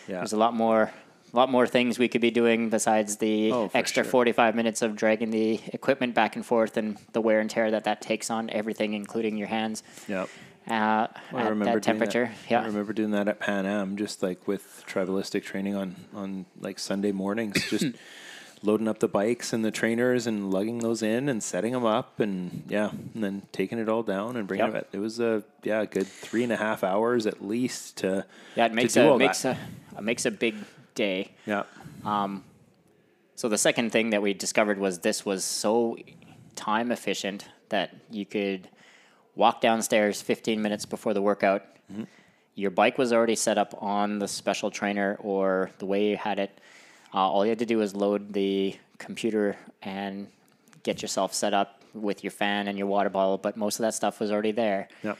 Yeah. there's a lot more a lot more things we could be doing besides the Oh, extra sure. 45 minutes of dragging the equipment back and forth and the wear and tear that that takes on everything including your hands Yep. uh, I at remember temperature That. yeah I remember doing that at Pan Am, just like with tribalistic training on on like Sunday mornings, just loading up the bikes and the trainers and lugging those in and setting them up and yeah, and then taking it all down and bringing Yep. it. It was a yeah, a good three and a half hours at least to yeah it makes a all makes that. a it makes a big day yeah Um, So the second thing that we discovered was this was so time efficient that you could walk downstairs 15 minutes before the workout. Your bike was already set up on the special trainer or the way you had it. Uh, all you had to do was load the computer and get yourself set up with your fan and your water bottle, but most of that stuff was already there yeah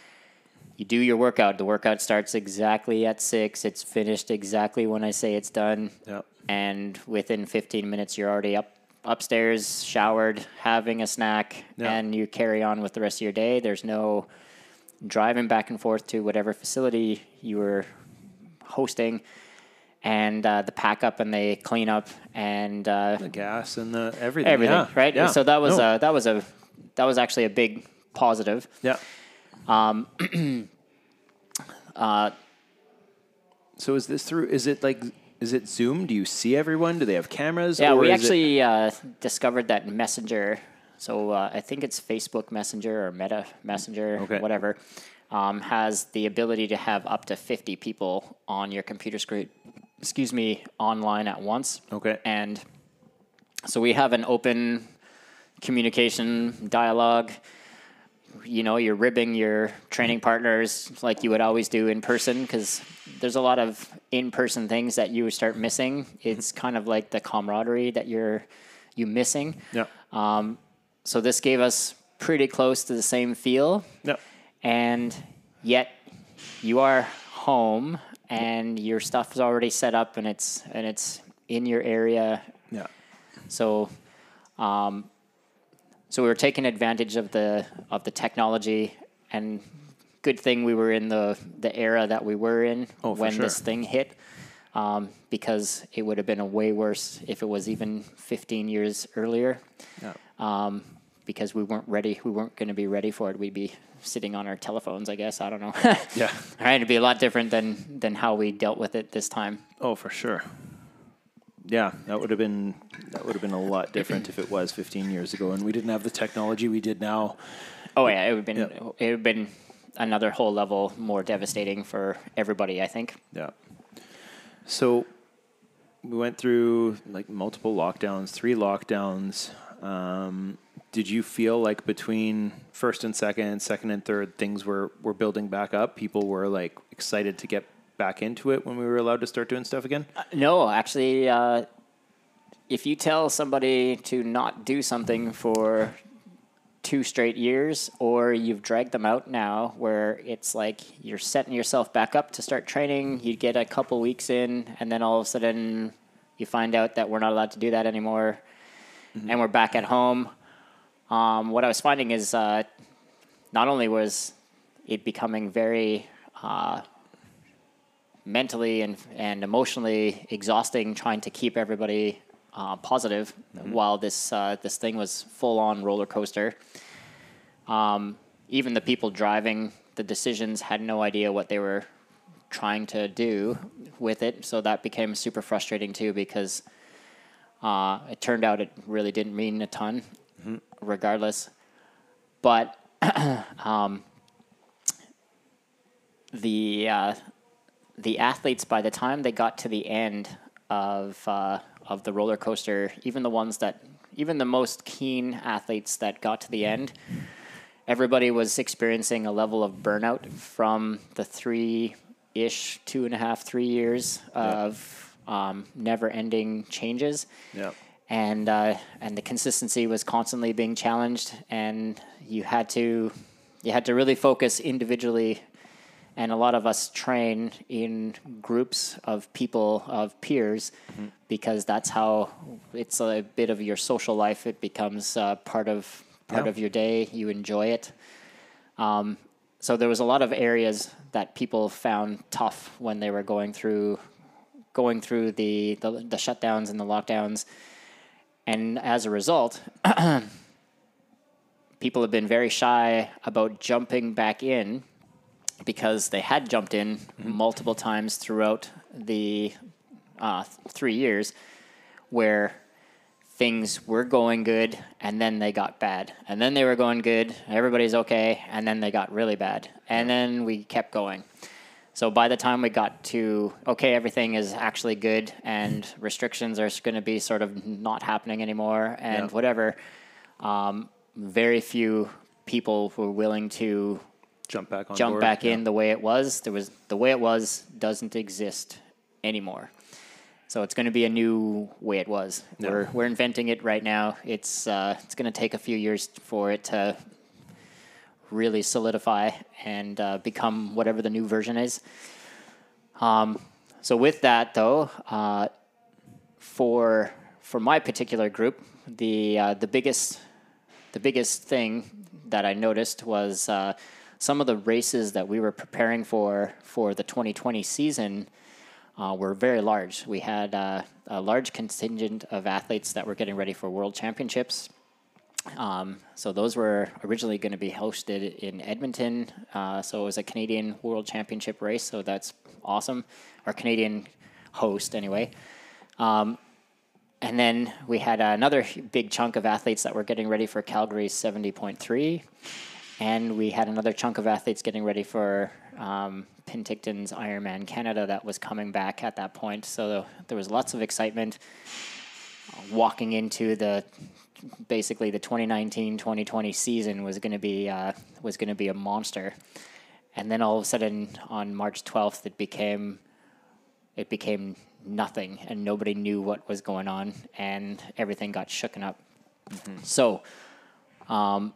you do your workout. The workout starts exactly at six. It's finished exactly when I say it's done. yeah And within 15 minutes, you're already up upstairs, showered, having a snack, Yeah. and you carry on with the rest of your day. There's no driving back and forth to whatever facility you were hosting, and uh, the pack up and the clean up and uh, the gas and the everything everything. yeah, Right. yeah. So that was No. uh, that was a that was actually a big positive. yeah. Um, uh, so is this through? Is it like? Is it Zoom? Do you see everyone? Do they have cameras? Yeah, or we is it- actually uh, discovered that Messenger. So uh, I think it's Facebook Messenger or Meta Messenger, Okay. whatever, um, has the ability to have up to 50 people on your computer screen, excuse me, online at once. Okay. And so we have an open communication dialogue. You know, you're ribbing your training partners like you would always do in person because there's a lot of in person things that you start missing. It's kind of like the camaraderie that you're you missing. Yeah. Um, so this gave us pretty close to the same feel, yeah. and yet you are home and your stuff is already set up and it's and it's in your area Yeah. so, um, so we were taking advantage of the of the technology and good thing we were in the the era that we were in Oh, when sure. this thing hit, um, because it would have been a way worse if it was even 15 years earlier. Yeah. Um, because we weren't ready, we weren't going to be ready for it. We'd be sitting on our telephones, I guess. I don't know. Yeah. Right, it'd be a lot different than than how we dealt with it this time. Oh, for sure. Yeah, that would have been that would have been a lot different if it was 15 years ago, and we didn't have the technology we did now. Oh yeah, it would have been Yeah. it would have been another whole level more devastating for everybody. I think. Yeah. So we went through like multiple lockdowns, three lockdowns. Um, did you feel like between first and second, second and third, things were were building back up? People were like excited to get back into it when we were allowed to start doing stuff again. No, actually, uh, if you tell somebody to not do something for two straight years, or you've dragged them out now, where it's like you're setting yourself back up to start training, you get a couple weeks in, and then all of a sudden you find out that we're not allowed to do that anymore, and we're back at home. Um, what I was finding is uh, not only was it becoming very uh, mentally and, and emotionally exhausting trying to keep everybody uh, positive while this uh, this thing was full on roller coaster. Um, even the people driving the decisions had no idea what they were trying to do with it, so that became super frustrating too because uh, it turned out it really didn't mean a ton, regardless. But um, the uh, the athletes by the time they got to the end of uh, of the roller coaster, even the ones that even the most keen athletes that got to the end, everybody was experiencing a level of burnout from the three ish, two and a half, three years of um, never ending changes. Yeah. And uh, and the consistency was constantly being challenged, and you had to you had to really focus individually and a lot of us train in groups of people of peers because that's how it's a bit of your social life. It becomes uh, part of part Yeah. of your day. You enjoy it. Um, so there was a lot of areas that people found tough when they were going through going through the the, the shutdowns and the lockdowns and as a result people have been very shy about jumping back in because they had jumped in multiple times throughout the uh, three years where things were going good and then they got bad. And then they were going good everybody's okay and then they got really bad. And then we kept going so by the time we got to okay everything is actually good and restrictions are going to be sort of not happening anymore and Yeah. whatever um, very few people were willing to Jump back on jump board. back Yeah. in the way it was. There was the way it was doesn't exist anymore. So it's going to be a new way it was. Yeah. We're we're inventing it right now. It's uh, it's going to take a few years for it to really solidify and uh, become whatever the new version is. Um, so with that though, uh, for for my particular group, the uh, the biggest the biggest thing that I noticed was uh, some of the races that we were preparing for for the 2020 season uh, were very large. We had uh, a large contingent of athletes that were getting ready for World Championships. Um, so those were originally going to be hosted in Edmonton. Uh, so it was a Canadian World Championship race. So that's awesome. Our Canadian host, anyway. Um, and then we had another big chunk of athletes that were getting ready for Calgary 70.3. And we had another chunk of athletes getting ready for um, Penticton's Ironman Canada that was coming back at that point. So there was lots of excitement uh, walking into the basically the 2019-2020 season was going to be uh, was going to be a monster. And then all of a sudden on March 12th it became it became nothing and nobody knew what was going on and everything got shooken up. So, um,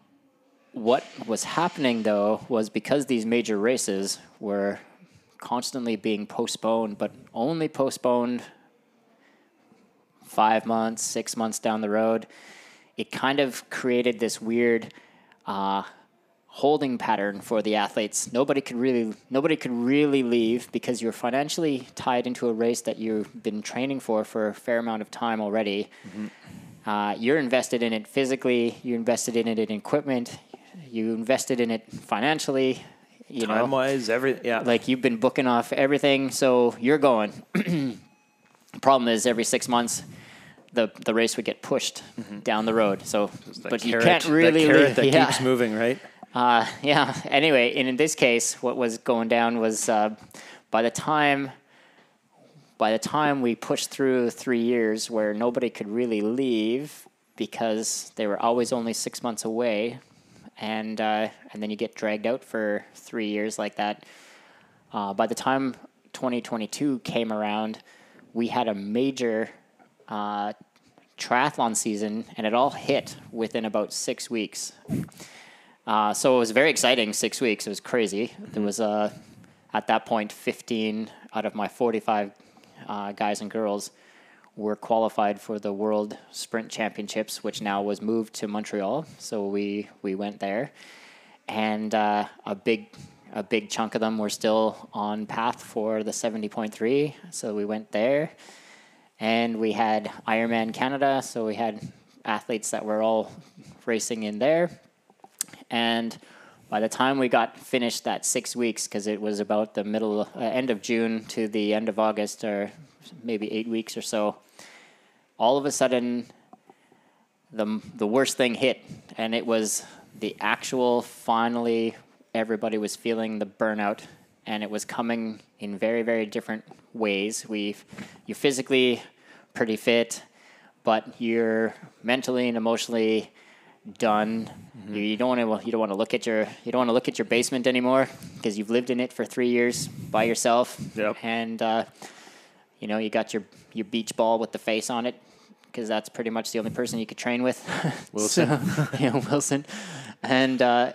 what was happening though was because these major races were constantly being postponed, but only postponed five months, six months down the road, it kind of created this weird uh, holding pattern for the athletes. Nobody could really nobody could really leave because you're financially tied into a race that you've been training for for a fair amount of time already. Uh, you're invested in it physically. You're invested in it in equipment. You invested in it financially. You know, Time wise, every yeah. like you've been booking off everything, so you're going. Problem is, every six months, the the race would get pushed down the road. So, Mm-hmm. But you can't really that carrot leave. that yeah. keeps moving, right? Uh, yeah. Anyway, and in this case, what was going down was uh, by the time by the time we pushed through three years where nobody could really leave because they were always only six months away, and uh, and then you get dragged out for three years like that. Uh, by the time 2022 came around, we had a major uh, triathlon season, and it all hit within about six weeks. Uh, so it was very exciting. Six weeks. It was crazy. There was uh, at that point 15 out of my 45 uh, guys and girls were qualified for the World Sprint Championships, which now was moved to Montreal. So we we went there, and uh, a big a big chunk of them were still on path for the 70.3. So we went there, and we had Ironman Canada. So we had athletes that were all racing in there. And by the time we got finished that six weeks, because it was about the middle, uh, end of June to the end of August, or maybe eight weeks or so, all of a sudden, the the worst thing hit, and it was the actual. Finally, everybody was feeling the burnout, and it was coming in very very different ways. We, you're physically pretty fit, but you're mentally and emotionally done. You, you don't want to you don't want to look at your you don't want to look at your basement anymore because you've lived in it for three years by yourself. Yep. And uh, you know you got your your beach ball with the face on it because that's pretty much the only person you could train with. Wilson. So, yeah, Wilson. And uh,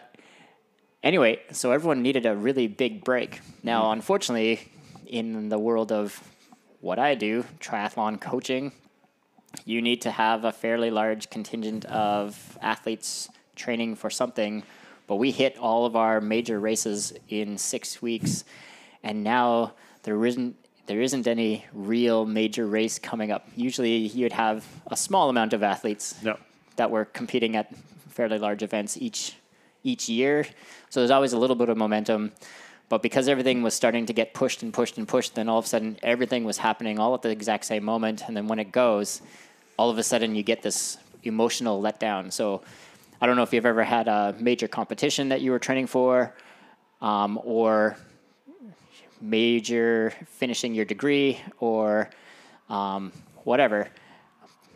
anyway, so everyone needed a really big break. Now, mm-hmm. unfortunately, in the world of what I do, triathlon coaching, you need to have a fairly large contingent of athletes training for something. But we hit all of our major races in six weeks, and now there isn't there isn't any real major race coming up. Usually, you'd have a small amount of athletes No. that were competing at fairly large events each each year. So there's always a little bit of momentum. But because everything was starting to get pushed and pushed and pushed, then all of a sudden everything was happening all at the exact same moment. And then when it goes, all of a sudden you get this emotional letdown. So I don't know if you've ever had a major competition that you were training for, um, or major finishing your degree, or um, whatever.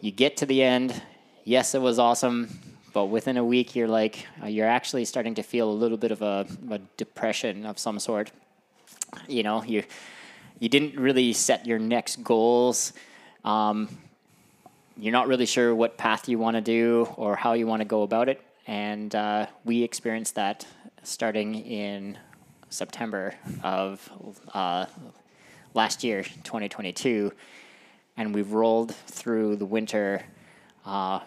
You get to the end. Yes, it was awesome, but within a week, you're like uh, you're actually starting to feel a little bit of a, a depression of some sort. You know, you you didn't really set your next goals. Um, you're not really sure what path you want to do or how you want to go about it. And uh, we experienced that starting in September of uh, last year, 2022. And we've rolled through the winter, uh,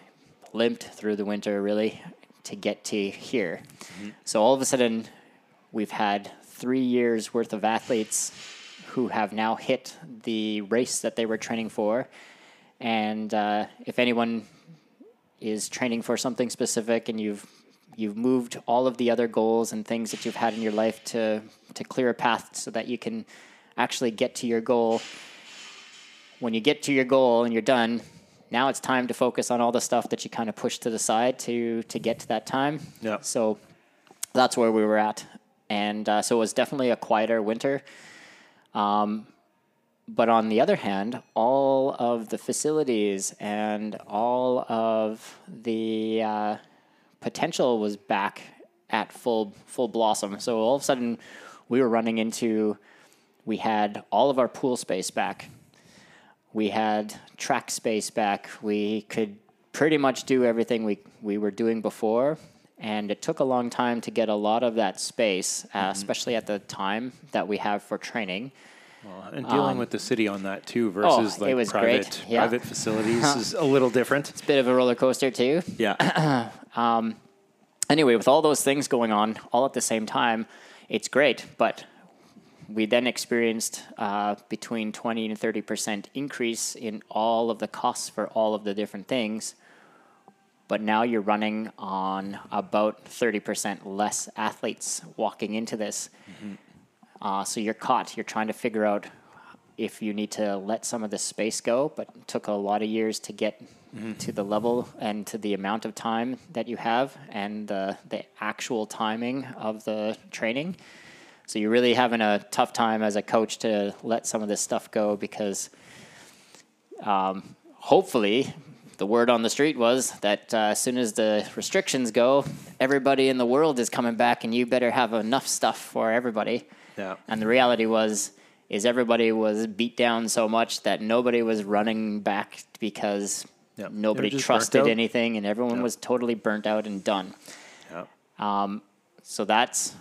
limped through the winter really to get to here. So all of a sudden, we've had three years worth of athletes who have now hit the race that they were training for. And uh, if anyone is training for something specific and you've you've moved all of the other goals and things that you've had in your life to to clear a path so that you can actually get to your goal when you get to your goal and you're done now it's time to focus on all the stuff that you kind of pushed to the side to to get to that time Yeah. so that's where we were at and uh, so it was definitely a quieter winter um, but on the other hand, all of the facilities and all of the uh, potential was back at full full blossom. So all of a sudden, we were running into we had all of our pool space back. We had track space back. We could pretty much do everything we we were doing before. And it took a long time to get a lot of that space, uh, especially at the time that we have for training. Well, And dealing with the city on that too versus Um, oh, like private. Yeah. private facilities is a little different. It's a bit of a roller coaster too. Yeah. um, anyway, with all those things going on all at the same time, it's great. But we then experienced uh, between 20 and 30 percent increase in all of the costs for all of the different things. But now you're running on about 30 percent less athletes walking into this. Uh, so you're caught. You're trying to figure out if you need to let some of the space go, but it took a lot of years to get to the level and to the amount of time that you have and the, the actual timing of the training. So you're really having a tough time as a coach to let some of this stuff go because um, hopefully the word on the street was that uh, as soon as the restrictions go, everybody in the world is coming back and you better have enough stuff for everybody. Yeah. And the reality was is everybody was beat down so much that nobody was running back because were nobody trusted anything and everyone Yeah. was totally burnt out and done. Yeah. So that's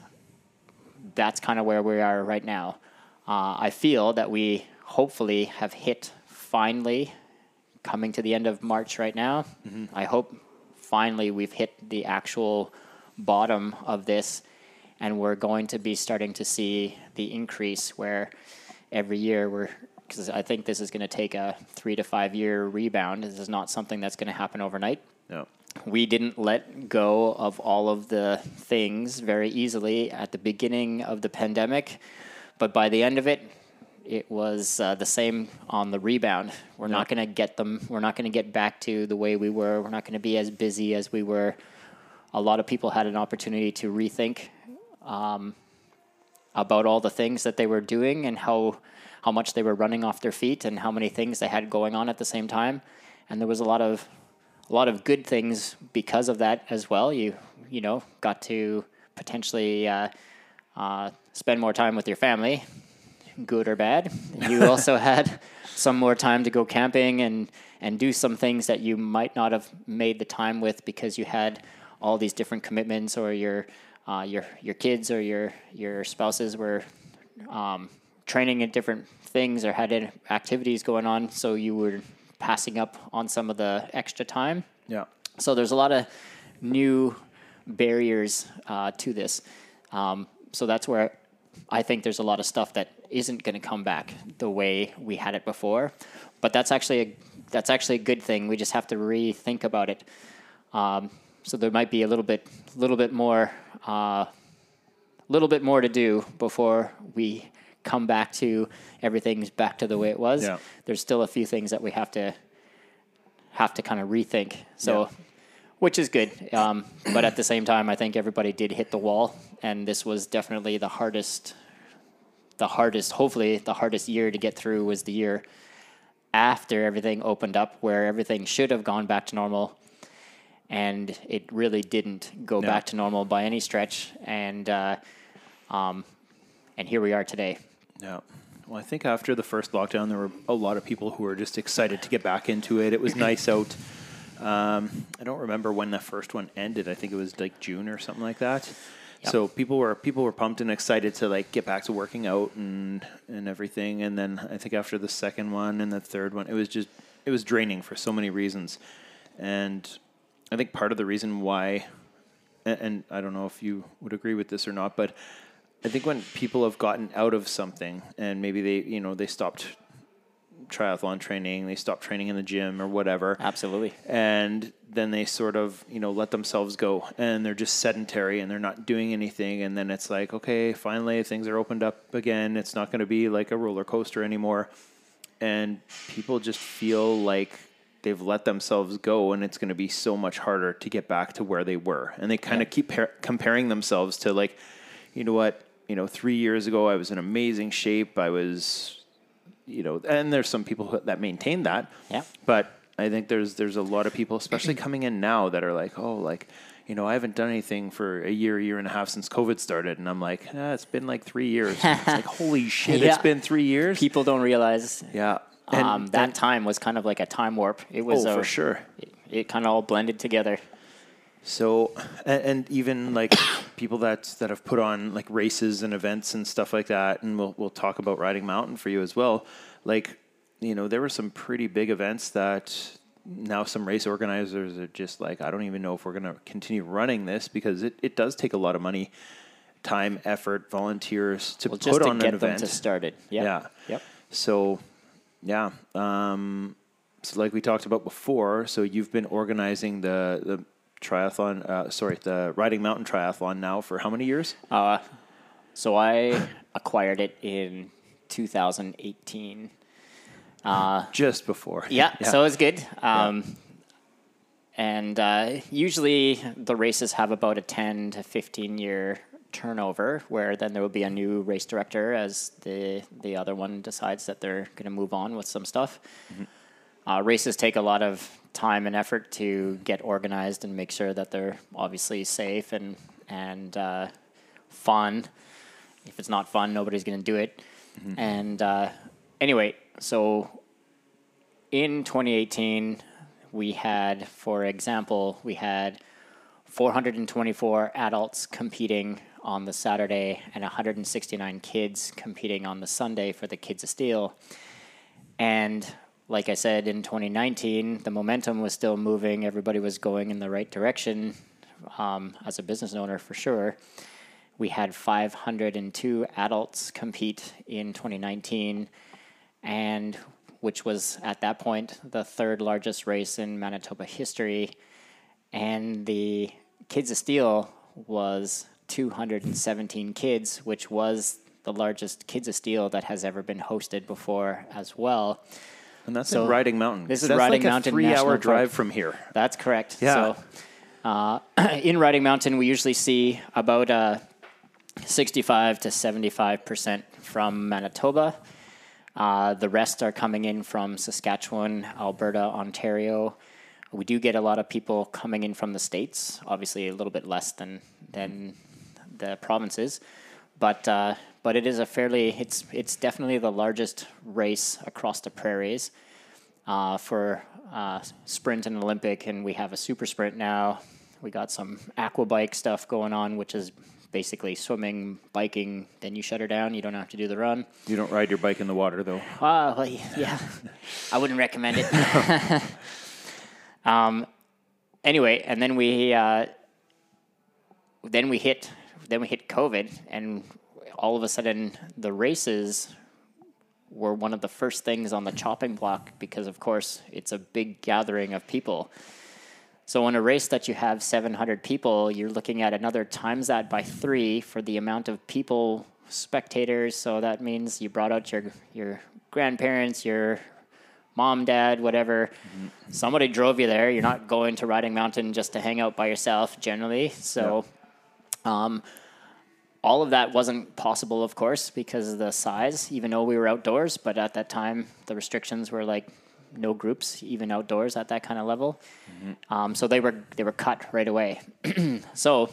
that's kind of where we are right now. Uh, I feel that we hopefully have hit finally coming to the end of March right now. I hope finally we've hit the actual bottom of this and we're going to be starting to see the increase where every year we're because I think this is going to take a three to five year rebound. This is not something that's going to happen overnight Yeah. We didn't let go of all of the things very easily at the beginning of the pandemic, but by the end of it, it was uh, the same on the rebound. We're not going to get them. We're not going to get back to the way we were. We're not going to be as busy as we were. A lot of people had an opportunity to rethink um, about all the things that they were doing and how how much they were running off their feet and how many things they had going on at the same time. And there was a lot of a lot of good things because of that as well. You you know got to potentially uh, uh, spend more time with your family, good or bad. You also had some more time to go camping and and do some things that you might not have made the time with because you had all these different commitments or your uh, your your kids or your your spouses were um, training in different things or had activities going on, so you were passing up on some of the extra time. Yeah. So there's a lot of new barriers uh, to this. Um, so that's where I think there's a lot of stuff that isn't going to come back the way we had it before. But that's actually a that's actually a good thing. We just have to rethink about it. Um, so there might be a little bit little bit more uh, little bit more to do before we come back to everything's back to the way it was. Yeah. There's still a few things that we have to have to kind of rethink. So, Yeah. which is good. Um, but at the same time, I think everybody did hit the wall, and this was definitely the hardest. The hardest, hopefully, the hardest year to get through was the year after everything opened up, where everything should have gone back to normal, and it really didn't go No. back to normal by any stretch. And uh, um, and here we are today. Yeah. Well, I think after the first lockdown, there were a lot of people who were just excited to get back into it. It was nice out. Um, I don't remember when the first one ended. I think it was like June or something like that. Yep. So people were people were pumped and excited to like get back to working out and and everything. And then I think after the second one and the third one, it was just it was draining for so many reasons. And I think part of the reason why, and, and I don't know if you would agree with this or not, but I think when people have gotten out of something and maybe they, you know, they stopped triathlon training, they stopped training in the gym or whatever, Absolutely. and then they sort of, you know, let themselves go and they're just sedentary and they're not doing anything. And then it's like, okay, finally things are opened up again. It's not going to be like a roller coaster anymore. And people just feel like they've let themselves go and it's going to be so much harder to get back to where they were. And they kind of keep par- comparing themselves to like, you know what, you know, three years ago I was in amazing shape. I was, you know, and there's some people that maintain that. Yeah. But I think there's there's a lot of people, especially coming in now, that are like, oh, like, you know, I haven't done anything for a year, year and a half since COVID started, and I'm like, ah, it's been like three years. it's like, holy shit, Yeah. it's been three years. People don't realize yeah, and, um, that and- time was kind of like a time warp. It was oh, a, for sure. It, it kind of all blended together. So, and, and even like people that that have put on like races and events and stuff like that, and we'll we'll talk about riding mountain for you as well. Like, you know, there were some pretty big events that now some race organizers are just like, I don't even know if we're going to continue running this because it, it does take a lot of money, time, effort, volunteers to Well, put just to on get an them event. to start it. Yep. Yeah. Yep. So, yeah. Um, so, like we talked about before, so you've been organizing the the triathlon. Uh, sorry, the Riding Mountain Triathlon now for how many years? Uh, so I acquired it in 2018. Just before. Yeah, so it was good. Um, And uh, usually the races have about a 10 to 15 year turnover, where then there will be a new race director as the the other one decides that they're going to move on with some stuff. Uh, races take a lot of time and effort to get organized and make sure that they're obviously safe and and uh, fun. If it's not fun, nobody's going to do it. And uh, anyway, so in 2018, we had, for example, we had 424 adults competing on the Saturday and 169 kids competing on the Sunday for the Kids of Steel. And like I said, in 2019, the momentum was still moving. Everybody was going in the right direction um, as a business owner for sure. We had 502 adults compete in 2019, and which was at that point the third largest race in Manitoba history. And the Kids of Steel was 217 kids, which was the largest Kids of Steel that has ever been hosted before as well. And that's So, in Riding Mountain. this is that's Riding like Mountain a three-hour Park. drive from here. That's correct. Yeah. So, uh, in Riding Mountain, we usually see about uh, 65 to 75 percent from Manitoba. Uh, the rest are coming in from Saskatchewan, Alberta, Ontario. We do get a lot of people coming in from the states. Obviously, a little bit less than than the provinces, but uh, but it is a fairly it's it's definitely the largest race across the prairies uh, for uh, sprint and Olympic, and we have a super sprint now. We got some aqua bike stuff going on, which is basically swimming, biking. Then you shut her down. You don't have to do the run. You don't ride your bike in the water, though. Uh, well, yeah, I wouldn't recommend it. um, anyway, and then we uh, then we hit then we hit COVID, and all of a sudden the races were one of the first things on the chopping block because, of course, it's a big gathering of people. So in a race that you have 700 people, you're looking at another times that by three for the amount of people, spectators. So that means you brought out your your grandparents, your mom, dad, whatever. Somebody drove you there. You're not going to Riding Mountain just to hang out by yourself generally. So um, all of that wasn't possible, of course, because of the size, even though we were outdoors. But at that time, the restrictions were like no groups, even outdoors at that kind of level. Um, so they were they were cut right away. so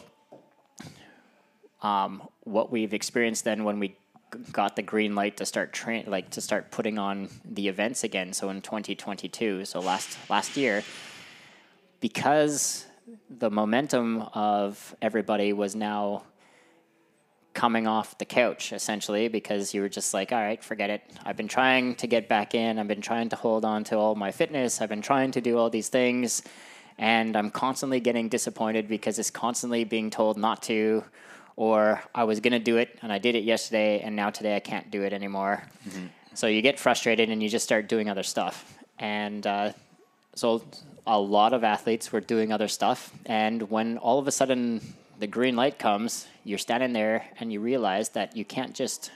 um, what we've experienced then when we got the green light to start train like to start putting on the events again. So in 2022, so last last year, because the momentum of everybody was now coming off the couch essentially because you were just like all right forget it. I've been trying to get back in. I've been trying to hold on to all my fitness. I've been trying to do all these things and i'm constantly getting disappointed because it's constantly being told not to or i was going to do it and i did it yesterday and now today i can't do it anymore. So you get frustrated and you just start doing other stuff. And uh, so a lot of athletes were doing other stuff and when all of a sudden the green light comes you're standing there and you realize that you can't just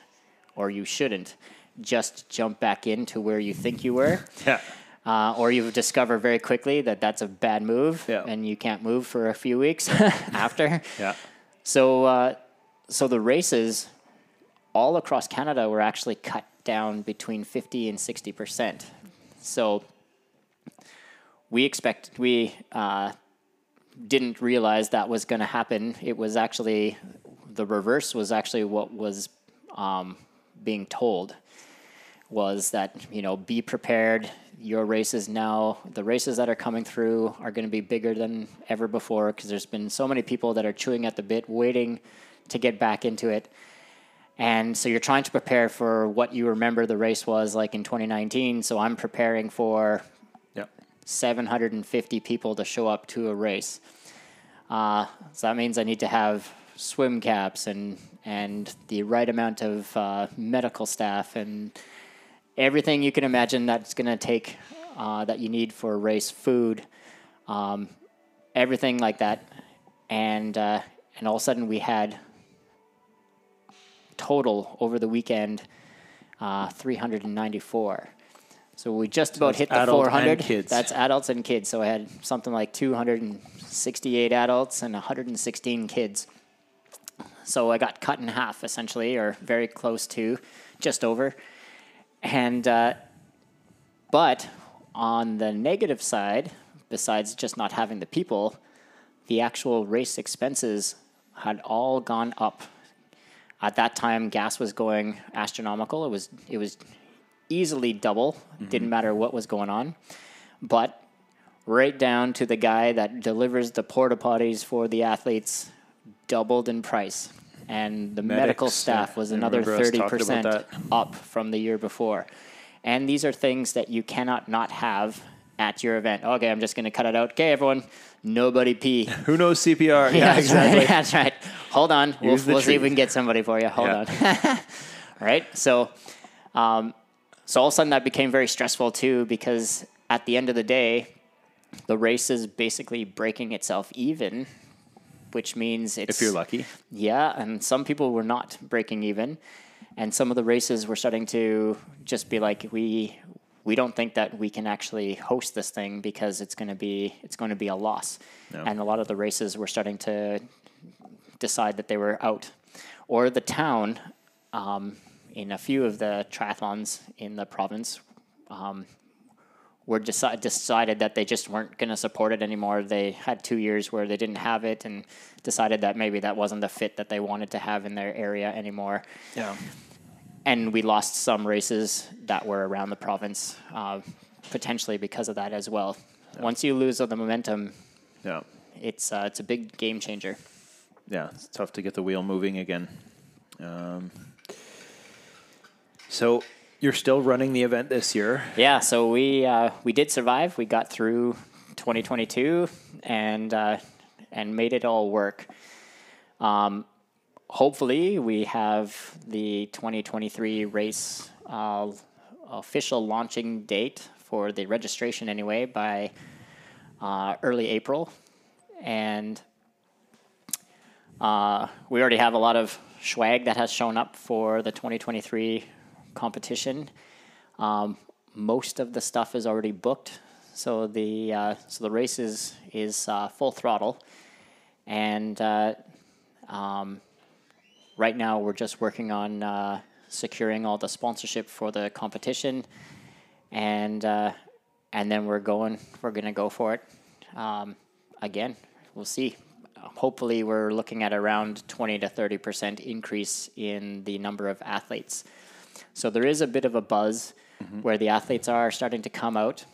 or you shouldn't just jump back into where you think you were Yeah. uh, or you discover very quickly that that's a bad move Yeah. and you can't move for a few weeks after Yeah. so, uh, so the races all across Canada were actually cut down between 50 and 60 percent. So we expect we uh, didn't realize that was going to happen. It was actually the reverse was actually what was um, being told was that you know be prepared your races now the races that are coming through are going to be bigger than ever before because there's been so many people that are chewing at the bit waiting to get back into it and so you're trying to prepare for what you remember the race was like in 2019 so i'm preparing for Yeah. 750 people to show up to a race. Uh, so that means I need to have swim caps and and the right amount of uh, medical staff and everything you can imagine that's going to take uh, that you need for a race, food, um, everything like that, and uh, and all of a sudden we had total over the weekend uh, 394. So we just about that's hit the 400. kids. That's adults and kids. So I had something like 268 adults and 116 kids. So I got cut in half essentially, or very close to, just over. And uh, but on the negative side, besides just not having the people, the actual race expenses had all gone up. At that time, gas was going astronomical. It was it was easily double. Didn't matter what was going on, but right down to the guy that delivers the porta potties for the athletes doubled in price, and the medical staff was another 30% up from the year before. And these are things that you cannot not have at your event. Okay, I'm just going to cut it out. Okay, everyone, nobody pee. Who knows CPR? Yeah, that's exactly. Right, that's right. Hold on. We'll, we'll see if we can get somebody for you. Hold Yeah. on. All right. So, um, so all of a sudden that became very stressful too because at the end of the day, the race is basically breaking itself even, which means it's If you're lucky. yeah, and some people were not breaking even, and some of the races were starting to just be like, we we don't think that we can actually host this thing because it's going to be it's going to be a loss, No. and a lot of the races were starting to decide that they were out, or the town, um, in a few of the triathlons in the province. Um, were deci- decided that they just weren't going to support it anymore. They had two years where they didn't have it and decided that maybe that wasn't the fit that they wanted to have in their area anymore. Yeah. And we lost some races that were around the province, uh, potentially because of that as well. Once you lose all the momentum, Yeah. it's uh, it's a big game changer. yeah, it's tough to get the wheel moving again. Um, so you're still running the event this year. Yeah, so we uh, we did survive. We got through 2022 and uh, and made it all work. Um, hopefully, we have the 2023 race uh, official launching date for the registration anyway by uh, early April, and uh, we already have a lot of swag that has shown up for the 2023 competition. Um, most of the stuff is already booked, so the uh, so the race is is uh, full throttle, and uh, um, right now we're just working on uh, securing all the sponsorship for the competition, and uh, and then we're going we're gonna go for it. Um, again, we'll see. Hopefully, we're looking at around 20 to 30 percent increase in the number of athletes. So there is a bit of a buzz where the athletes are starting to come out,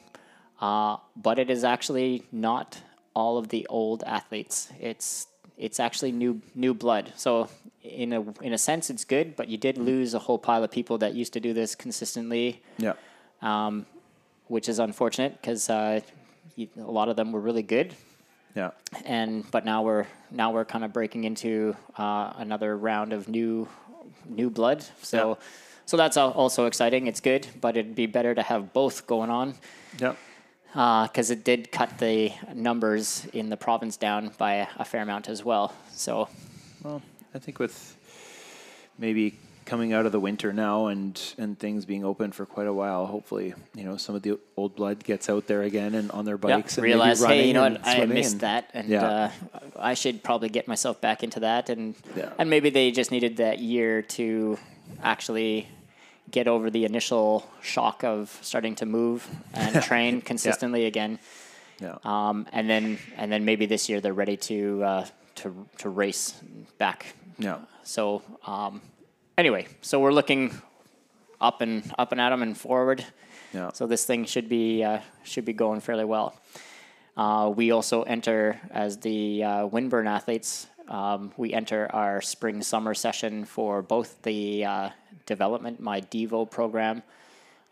uh, but it is actually not all of the old athletes. It's it's actually new new blood. So in a in a sense, it's good, but you did lose a whole pile of people that used to do this consistently Yeah. um, which is unfortunate because uh, a lot of them were really good. Yeah. And but now we're now we're kind of breaking into uh, another round of new new blood. So Yeah. So that's also exciting. It's good, but it'd be better to have both going on Yeah. because it did cut the numbers in the province down by a, a fair amount as well. So Well, I think with maybe coming out of the winter now and and things being open for quite a while, hopefully, you know, some of the old blood gets out there again and on their bikes and maybe realize, hey, you know what, I missed and- that, and Yeah. uh, I should probably get myself back into that, and Yeah. and maybe they just needed that year to actually get over the initial shock of starting to move and train consistently again, Yeah. um, and then and then maybe this year they're ready to uh, to to race back. yeah. So um, anyway, so we're looking up and up and at them and forward. Yeah. So this thing should be uh, should be going fairly well. Uh, we also enter as the uh, Windburn athletes. Um, we enter our spring summer session for both the uh, development, my Devo program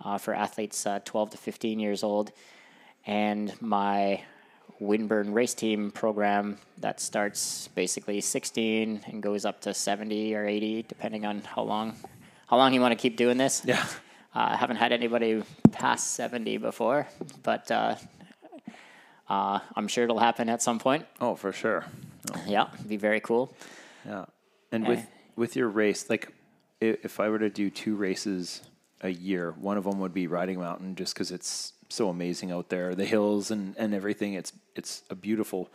uh, for athletes uh, 12 to 15 years old, and my Windburn race team program that starts basically 16 and goes up to 70 or 80, depending on how long how long you want to keep doing this. Yeah. Uh, I haven't had anybody past 70 before, but uh, uh, I'm sure it'll happen at some point. Oh, for sure. Yeah, it'd be very cool. Yeah. And with Eh. with your race, like if I were to do two races a year, one of them would be Riding Mountain, just because it's so amazing out there, the hills and and everything. It's it's a beautiful.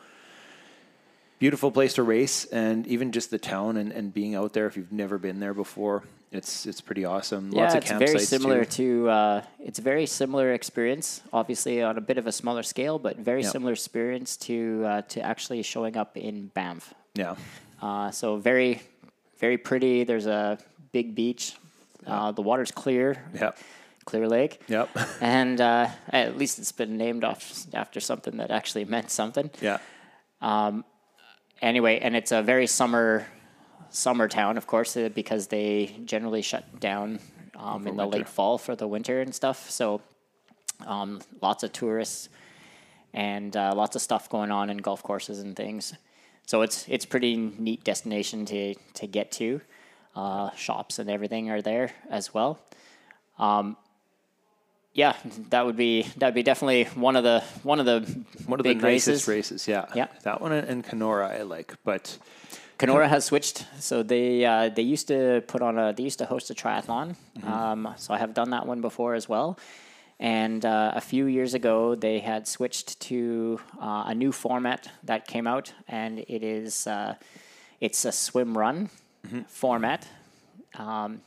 Beautiful place to race, and even just the town and, and being out there. If you've never been there before, it's it's pretty awesome. Lots yeah, of it's campsites very similar too. to uh, it's a very similar experience. Obviously, on a bit of a smaller scale, but very Yep. similar experience to uh, to actually showing up in Banff. Yeah, Uh, so very, very pretty. There's a big beach. Uh, the water's clear, yep, clear lake. yep, And uh, at least it's been named off after something that actually meant something. yeah, Um, Anyway, and it's a very summer summer town, of course, uh, because they generally shut down um, in the winter. late fall for the winter and stuff. So um, lots of tourists and uh, lots of stuff going on in golf courses and things. So it's it's pretty neat destination to to get to. Uh, shops and everything are there as well. Um, yeah, that would be that would be definitely one of the one of the one of the nicest races. races. Yeah, Yeah. that one and Kenora I like, but Kenora has switched, so they uh, they used to put on a they used to host a triathlon. Um, so I have done that one before as well. And uh, a few years ago, they had switched to uh, a new format that came out, and it is uh, it's a swim run format. Um,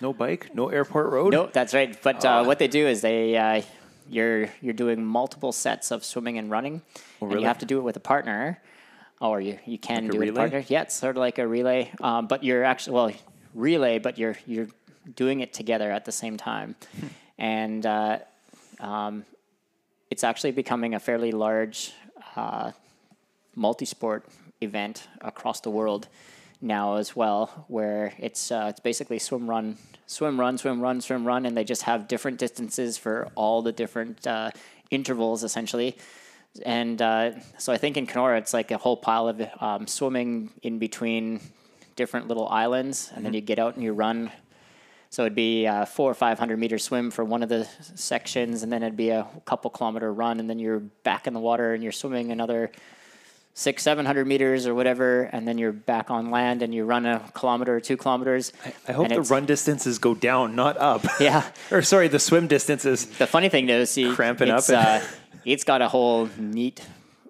no bike, no airport road. no, that's right. But uh, what they do is they uh, you're you're doing multiple sets of swimming and running, and really? you have to do it with a partner, or you you can Like do it with a relay? partner. Yeah, it's sort of like a relay, um, but you're actually well relay, but you're you're doing it together at the same time, Hmm. and uh, um, it's actually becoming a fairly large uh, multi-sport event across the world now as well, where it's uh, it's basically swim run, swim run, swim run, swim run, and they just have different distances for all the different uh, intervals essentially. And uh, so I think in Kenora it's like a whole pile of um, swimming in between different little islands, and then you get out and you run. So it'd be a four or five hundred meter swim for one of the sections, and then it'd be a couple kilometer run, and then you're back in the water and you're swimming another six, seven hundred meters or whatever, and then you're back on land and you run a kilometer or two kilometers. I hope the run distances go down, not up. Yeah. or sorry, the swim distances. The funny thing though, see, Cramping up and- uh, it's got a whole neat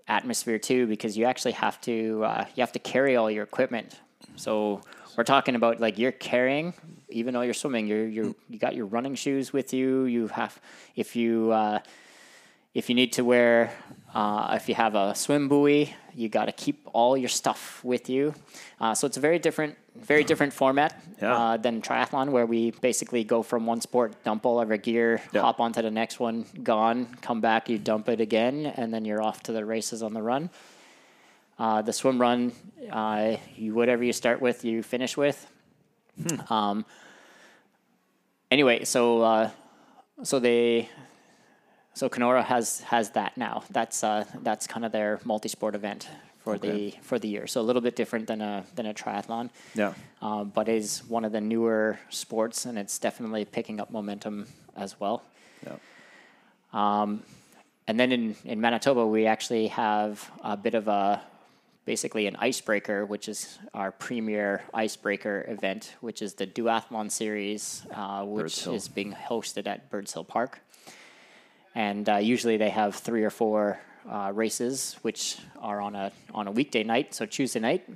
atmosphere too because you actually have to uh, you have to carry all your equipment. So we're talking about like you're carrying, even though you're swimming, you're you're you got your running shoes with you. You have if you uh, if you need to wear uh, if you have a swim buoy, you got to keep all your stuff with you. Uh, so it's a very different very different format Yeah. uh, than triathlon, where we basically go from one sport, dump all of our gear, Yeah. hop onto the next one, gone, come back, you dump it again, and then you're off to the races on the run. Uh, the swim run, uh, you whatever you start with, you finish with. Um, anyway, so uh, so they so Kenora has has that now. That's uh, that's kind of their multi-sport event for the for the year. So a little bit different than a than a triathlon Yeah. um, but is one of the newer sports, and it's definitely picking up momentum as well. Yeah. Um, And then in, in Manitoba, we actually have a bit of a basically an icebreaker, which is our premier icebreaker event, which is the Duathlon Series, uh, which is being hosted at Birds Hill Park. And uh, usually they have three or four uh, races, which are on a on a weekday night, so Tuesday night.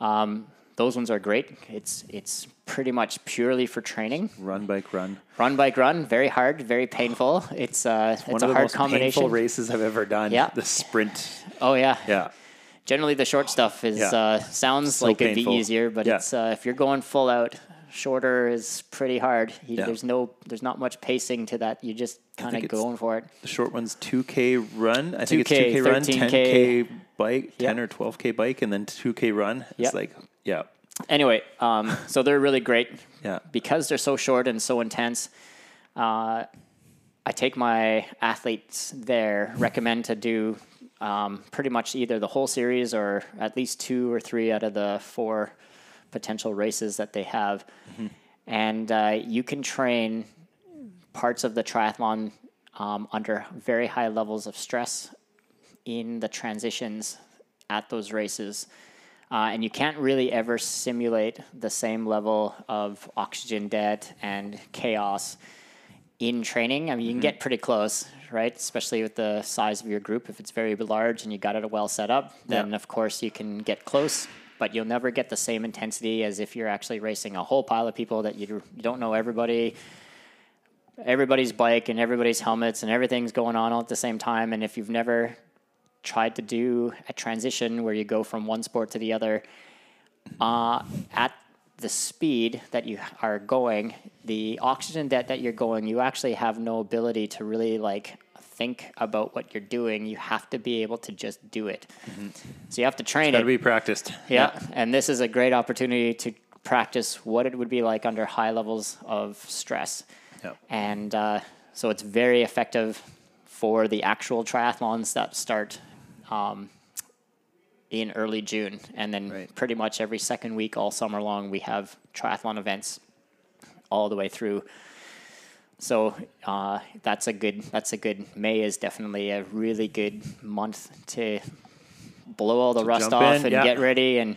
Um, those ones are great. It's it's pretty much purely for training. Run, bike, run. Run, bike, run. Very hard, very painful. It's uh, it's One a of the hard most combination. painful races I've ever done. Yeah. The sprint. Oh yeah. Yeah. Generally, the short stuff is Yeah. uh, sounds So like it'd be easier, but Yeah. it's uh, if you're going full out, shorter is pretty hard. You, Yeah. There's no there's not much pacing to that. You're just kind of going for it. The short one's 2K run. I think it's 2K, 2K run, 10K bike, 10 Yeah. or 12K bike, and then 2K run. It's Yeah. like, yeah. Anyway, um, so they're really great Yeah. because they're so short and so intense. Uh, I take my athletes there, recommend to do um, pretty much either the whole series or at least two or three out of the four potential races that they have. And uh, you can train parts of the triathlon um, under very high levels of stress in the transitions at those races. Uh, and you can't really ever simulate the same level of oxygen debt and chaos in training. I mean, you can get pretty close, right? Especially with the size of your group. If it's very large and you got it well set up, then Yeah. of course you can get close. But you'll never get the same intensity as if you're actually racing a whole pile of people that you, you don't know everybody everybody's bike and everybody's helmets and everything's going on all at the same time. And if you've never tried to do a transition where you go from one sport to the other, uh, at the speed that you are going, the oxygen debt that you're going, you actually have no ability to really like think about what you're doing. You have to be able to just do it. So you have to train Got it. to be practiced. Yeah, and this is a great opportunity to practice what it would be like under high levels of stress. Yeah. And uh, so it's very effective for the actual triathlons that start um, in early June. And then Right. pretty much every second week, all summer long, we have triathlon events all the way through. So uh, that's a good. That's a good. May is definitely a really good month to blow all the rust off in, and yeah. get ready and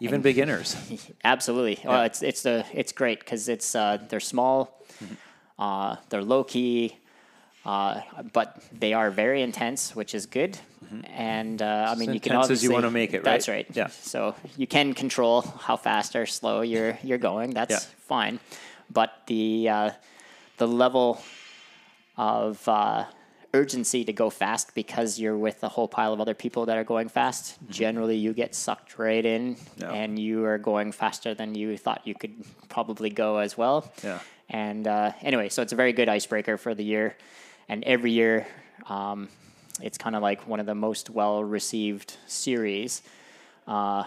Even beginners. Absolutely. Well, it's it's the it's great because it's uh, they're small, uh, they're low key, uh, but they are very intense, which is good. And uh, I mean, you can as you wanna make it, That's right? right. Yeah. So you can control how fast or slow you're you're going. That's Yeah. fine, but the uh, the level of uh, urgency to go fast because you're with a whole pile of other people that are going fast. Generally, you get sucked right in, Mm-hmm. Yeah. and you are going faster than you thought you could probably go as well. Yeah. And uh, anyway, so it's a very good icebreaker for the year, and every year. Um, it's kind of like one of the most well received series uh,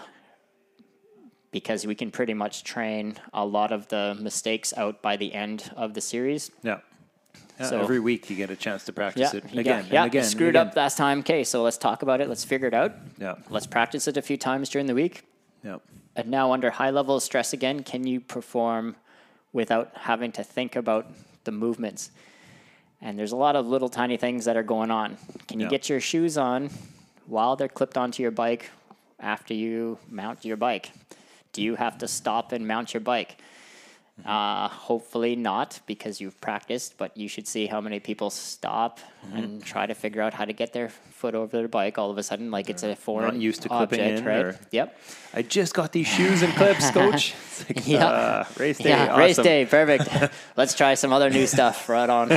because we can pretty much train a lot of the mistakes out by the end of the series. Yeah. Yeah, So- every week you get a chance to practice it again yeah, and again. screwed again. up last time. Okay, so let's talk about it. Let's figure it out. Yeah. Let's practice it a few times during the week. Yeah. And now, under high level of stress again, can you perform without having to think about the movements? And there's a lot of little tiny things that are going on. Can you Yeah. get your shoes on while they're clipped onto your bike after you mount your bike? Do you have to stop and mount your bike? Mm-hmm. Uh, hopefully not, because you've practiced. But you should see how many people stop Mm-hmm. and try to figure out how to get their foot over their bike all of a sudden, like it's a foreign used to clipping object, in, right? or- Yep. I just got these shoes and clips, coach. It's like, Yeah. uh, race day. Yeah, race day, perfect. Let's try some other new stuff. Right on.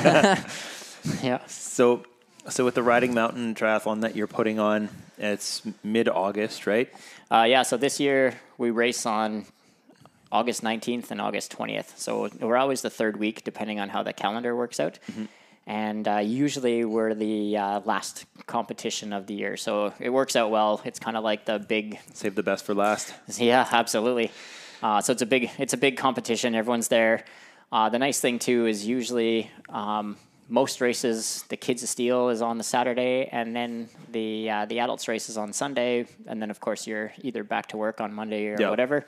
yeah. So, so with the Riding Mountain Triathlon that you're putting on, it's mid August, right? Uh, yeah. So this year we race on August 19th and August 20th. So we're always the third week, depending on how the calendar works out. And uh, usually we're the uh, last competition of the year. So it works out well. It's kind of like the big Save the best for last. Yeah, absolutely. Uh, so it's a big it's a big competition. Everyone's there. Uh, the nice thing too is usually um, most races the kids of steel is on the Saturday, and then the uh, the adults race is on Sunday, and then of course you're either back to work on Monday or Yeah. whatever.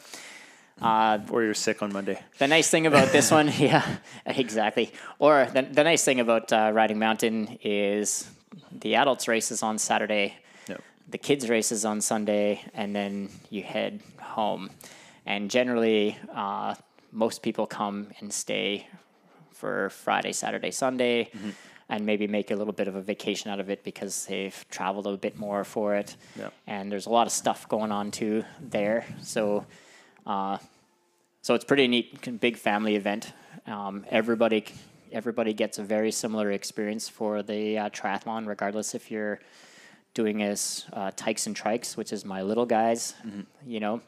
Uh, Or you're sick on Monday. the nice thing about this one, yeah, exactly. Or the, the nice thing about uh, riding mountain is the adults race is on Saturday, Yep. the kids race is on Sunday, and then you head home. And generally, uh, most people come and stay for Friday, Saturday, Sunday, and maybe make a little bit of a vacation out of it because they've traveled a bit more for it. And there's a lot of stuff going on too there. So, uh, so it's pretty neat, big family event. Um, everybody, everybody gets a very similar experience for the uh, triathlon, regardless if you're doing as uh, tykes and trikes, which is my little guys, you know,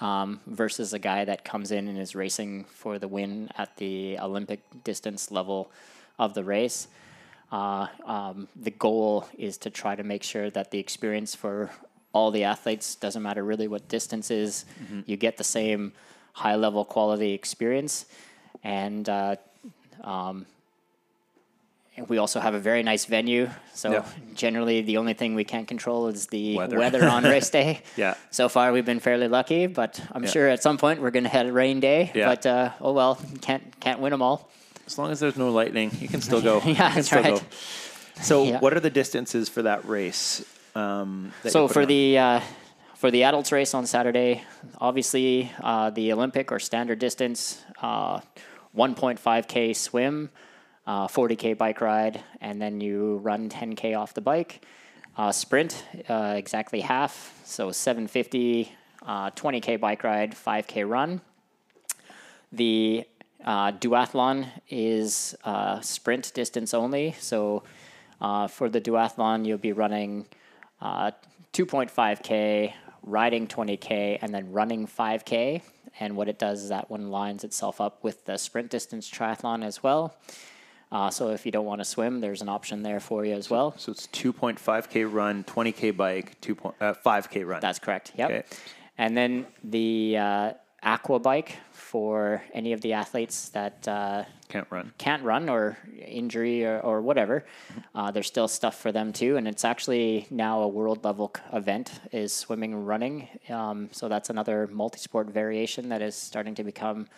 um, versus a guy that comes in and is racing for the win at the Olympic distance level of the race. Uh, um, the goal is to try to make sure that the experience for all the athletes doesn't matter really what distance is, you get the same high level quality experience, and uh, um, we also have a very nice venue. So Yeah. generally, the only thing we can't control is the Weather. weather, on race day. Yeah. So far, we've been fairly lucky, but I'm Yeah. sure at some point we're going to have a rain day. Yeah. But uh, oh well, can't can't win them all. As long as there's no lightning, you can still go. Yeah, that's right. go. So, Yeah. what are the distances for that race? Um, that So for putting the uh, for the adults race on Saturday, obviously uh, the Olympic or standard distance, uh, 1.5k swim, uh, 40k bike ride, and then you run 10k off the bike. Uh, sprint uh, exactly half, so 750, uh, 20k bike ride, 5k run. The uh, duathlon is uh, sprint distance only. So uh, for the duathlon, you'll be running uh, 2.5K, riding 20K, and then running 5K. And what it does is that one lines itself up with the sprint distance triathlon as well. Uh, so if you don't want to swim, there's an option there for you as well. So it's 2.5k run, 20k bike, 2. Point, uh, 5k run. That's correct. Yep. Okay. And then the uh, aqua bike for any of the athletes that uh, can't run. can't run or injury or, or whatever. Uh, there's still stuff for them too, and it's actually now a world level event is swimming and running. Um, so that's another multi-sport variation that is starting to become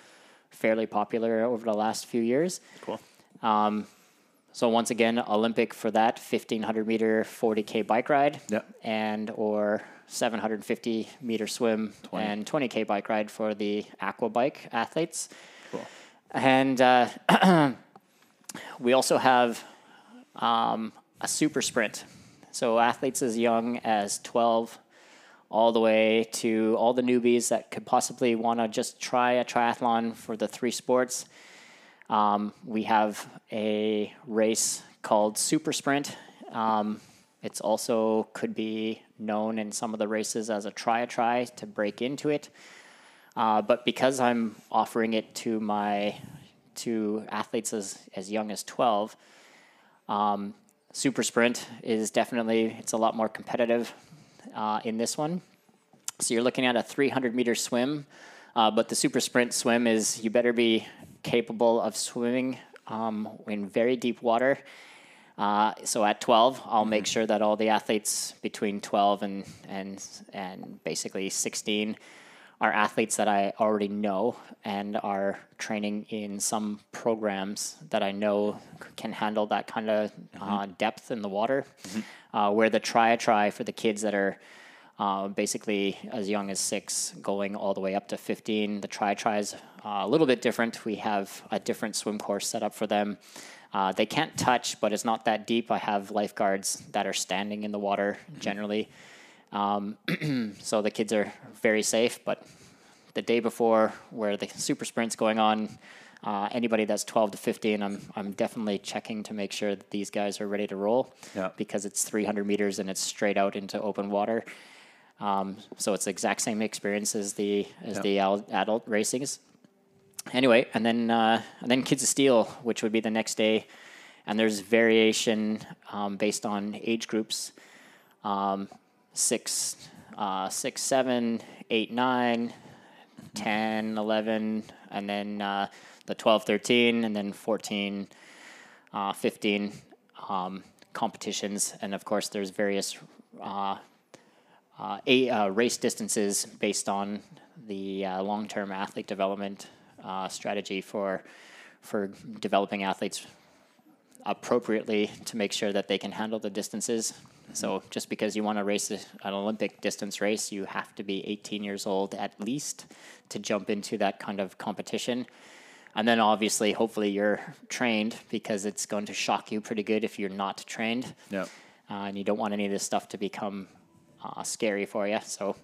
fairly popular over the last few years. Cool. So once again, Olympic for that 1500 meter 40k bike ride, Yep. and or 750 meter swim 20. and 20k bike ride for the aqua bike athletes. Cool. And uh, we also have um, a super sprint. So athletes as young as 12 all the way to all the newbies that could possibly want to just try a triathlon for the three sports. Um, we have a race called Super Sprint. Um, it's also could be known in some of the races as a try a try to break into it. Uh, but because I'm offering it to my to athletes as, as young as 12, um, super sprint is definitely it's a lot more competitive uh, in this one. So you're looking at a 300 meter swim, uh, but the super sprint swim is you better be capable of swimming um, in very deep water. Uh, so at 12, I'll make sure that all the athletes between 12 and and and basically 16 are athletes that I already know and are training in some programs that I know c- can handle that kind of uh, depth in the water. Uh, where the try a try for the kids that are uh, basically as young as six, going all the way up to 15. The try tries uh, a little bit different. We have a different swim course set up for them. Uh, they can't touch, but it's not that deep. I have lifeguards that are standing in the water generally. Um, so the kids are very safe, but the day before where the super sprint's going on, uh, anybody that's 12 to 15, I'm, I'm definitely checking to make sure that these guys are ready to roll Yeah. because it's 300 meters and it's straight out into open water. Um, so it's the exact same experience as the as Yeah. the adult racings. Anyway, and then uh, and then Kids of Steel, which would be the next day, and there's variation um, based on age groups, um, six, uh, six, seven, eight, nine, 10, 11, and then uh, the 12, 13, and then 14, uh, 15 um, competitions. And of course, there's various uh, uh, a, uh, race distances based on the uh, long-term athlete development uh, strategy for for developing athletes appropriately to make sure that they can handle the distances. So just because you want to race a- an Olympic distance race, you have to be 18 years old at least to jump into that kind of competition. And then obviously, hopefully, you're trained because it's going to shock you pretty good if you're not trained. Yeah. Uh, and you don't want any of this stuff to become uh, scary for you. So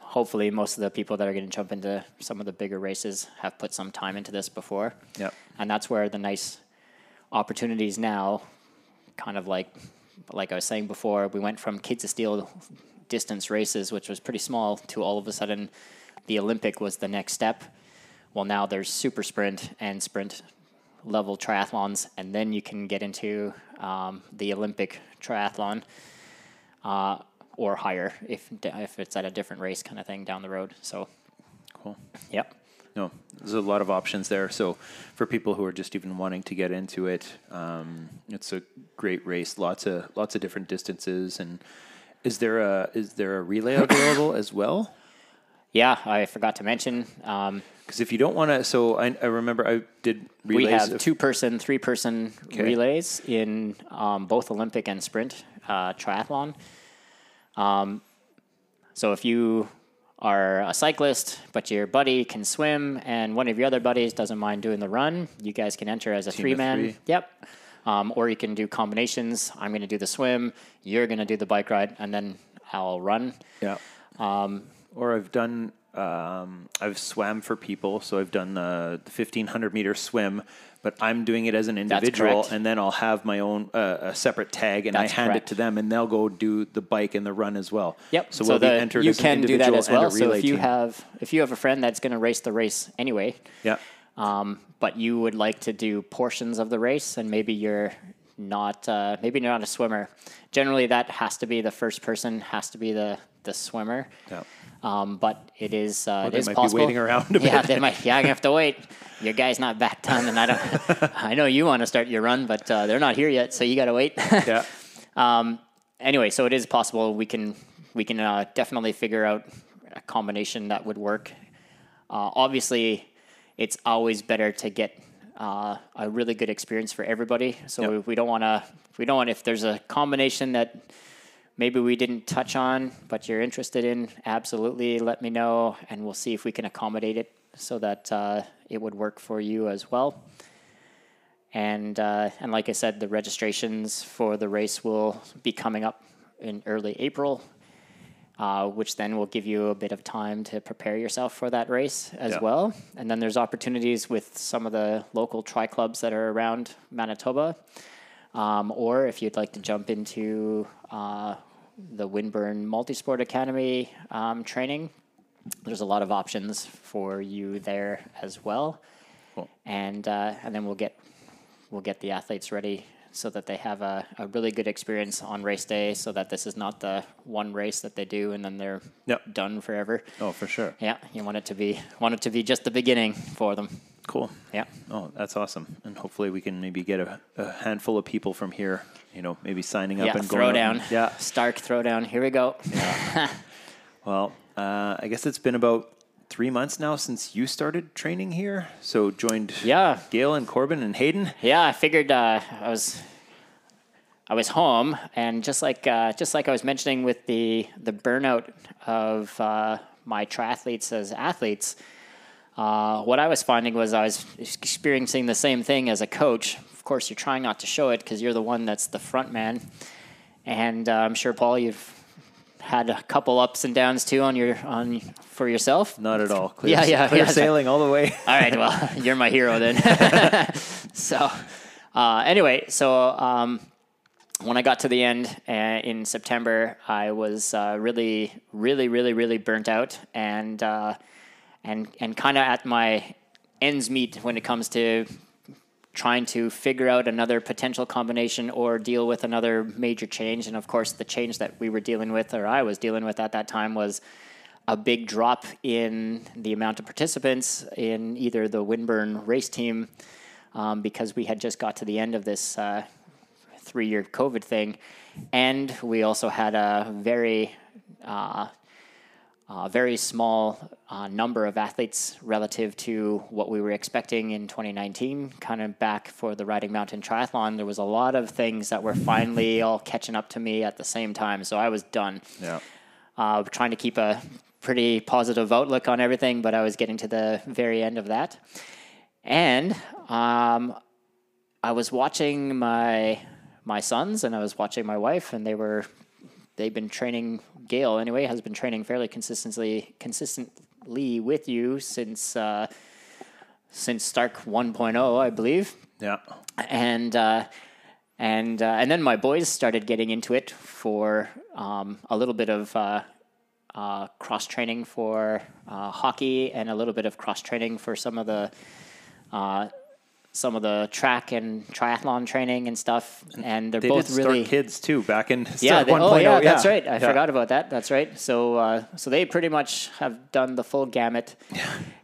hopefully, most of the people that are going to jump into some of the bigger races have put some time into this before. Yep. And that's where the nice opportunities now, kind of like like I was saying before, we went from kids of steel distance races, which was pretty small, to all of a sudden the Olympic was the next step. Well, now there's super sprint and sprint level triathlons, and then you can get into um, the Olympic triathlon uh, or higher if if it's at a different race kind of thing down the road. So, Cool. yep. no, there's a lot of options there. So for people who are just even wanting to get into it, um, it's a great race. Lots of lots of different distances. And is there a is there a relay available as well? Yeah, I forgot to mention. Um, Because if you don't want to, so I, I remember I did relays. we have two person, three person Okay. relays in um, both Olympic and sprint uh, triathlon. Um, so if you are a cyclist, but your buddy can swim, and one of your other buddies doesn't mind doing the run, you guys can enter as a three man. Yep. Um, or you can do combinations. I'm going to do the swim, you're going to do the bike ride, and then I'll run. Yeah. Um, or I've done, um, I've swam for people. So I've done the, the 1500 meter swim, but I'm doing it as an individual. And then I'll have my own, uh, a separate tag and That's I hand correct. it to them and they'll go do the bike and the run as well. Yep. So we'll the, be entered you as an can do that as well. So if you team. have if you have a friend that's going to race the race anyway, yeah. um, but you would like to do portions of the race, and maybe you're not uh, maybe you're not a swimmer. Generally, that has to be the first person has to be the the swimmer. Yeah. Um, but it is uh, it they is might be possible. waiting around yeah, they might. Yeah, I have to wait. Your guy's not back done, and I don't. I know you want to start your run, but uh, they're not here yet, so you got to wait. Yeah. Um, anyway, so it is possible we can we can uh, definitely figure out a combination that would work. Uh, obviously, it's always better to get uh, a really good experience for everybody. So Yep. we, we don't want to we don't want if there's a combination that maybe we didn't touch on, but you're interested in, absolutely let me know, and we'll see if we can accommodate it so that uh, it would work for you as well. And uh, and like I said, the registrations for the race will be coming up in early April, uh, which then will give you a bit of time to prepare yourself for that race as Yeah. well. And then there's opportunities with some of the local tri clubs that are around Manitoba, um, or if you'd like to jump into uh, the Windburn Multisport Academy um, training, there's a lot of options for you there as well. Cool. And uh, and then we'll get we'll get the athletes ready so that they have a, a really good experience on race day so that this is not the one race that they do and then they're Yep. done forever. Oh, for sure. Yeah, you want it to be want it to be just the beginning for them. Cool. Yeah. Oh, that's awesome. And hopefully we can maybe get a, a handful of people from here, you know, maybe signing up Yeah, and going. throwdown. and- Yeah. Starke throwdown. Here we go. Yeah. Well, uh, I guess it's been about three months now since you started training here. So joined Yeah. Gail and Corbin and Hayden. Yeah, I figured uh, I was I was home, and just like uh, just like I was mentioning with the the burnout of uh, my triathletes as athletes, uh, what I was finding was I was experiencing the same thing as a coach. Of course, you're trying not to show it because you're the one that's the front man, and uh, I'm sure Paul, you've had a couple ups and downs too on your on for yourself. Not at all. Clear, Yeah, yeah, clear yeah. sailing all the way. All right, well, you're my hero then. so, uh, anyway, so um, when I got to the end uh, in September, I was uh, really, really, really, really burnt out, and uh, and and kind of at my ends meet when it comes to trying to figure out another potential combination or deal with another major change. And of course, the change that we were dealing with, or I was dealing with at that time, was a big drop in the amount of participants in either the Windburn race team um, because we had just got to the end of this uh, three year COVID thing. And we also had a very uh, uh, very small uh, number of athletes relative to what we were expecting in 2019. Kind of back for the Riding Mountain Triathlon, there was a lot of things that were finally all catching up to me at the same time. So I was done. Yeah. Uh, trying to keep a pretty positive outlook on everything, but I was getting to the very end of that. And um, I was watching my my sons and I was watching my wife, and they were they've been training. Gail anyway has been training fairly consistently consistently with you since uh, since Starke 1.0, I believe Yeah. and uh, and uh, and then my boys started getting into it for um, a little bit of uh, uh, cross training for uh, hockey and a little bit of cross training for some of the uh, some of the track and triathlon training and stuff. And they're They both really Kids too back in yeah, they, 1.0. oh yeah, that's right. I Yeah. forgot about that. That's right. So uh, so they pretty much have done the full gamut.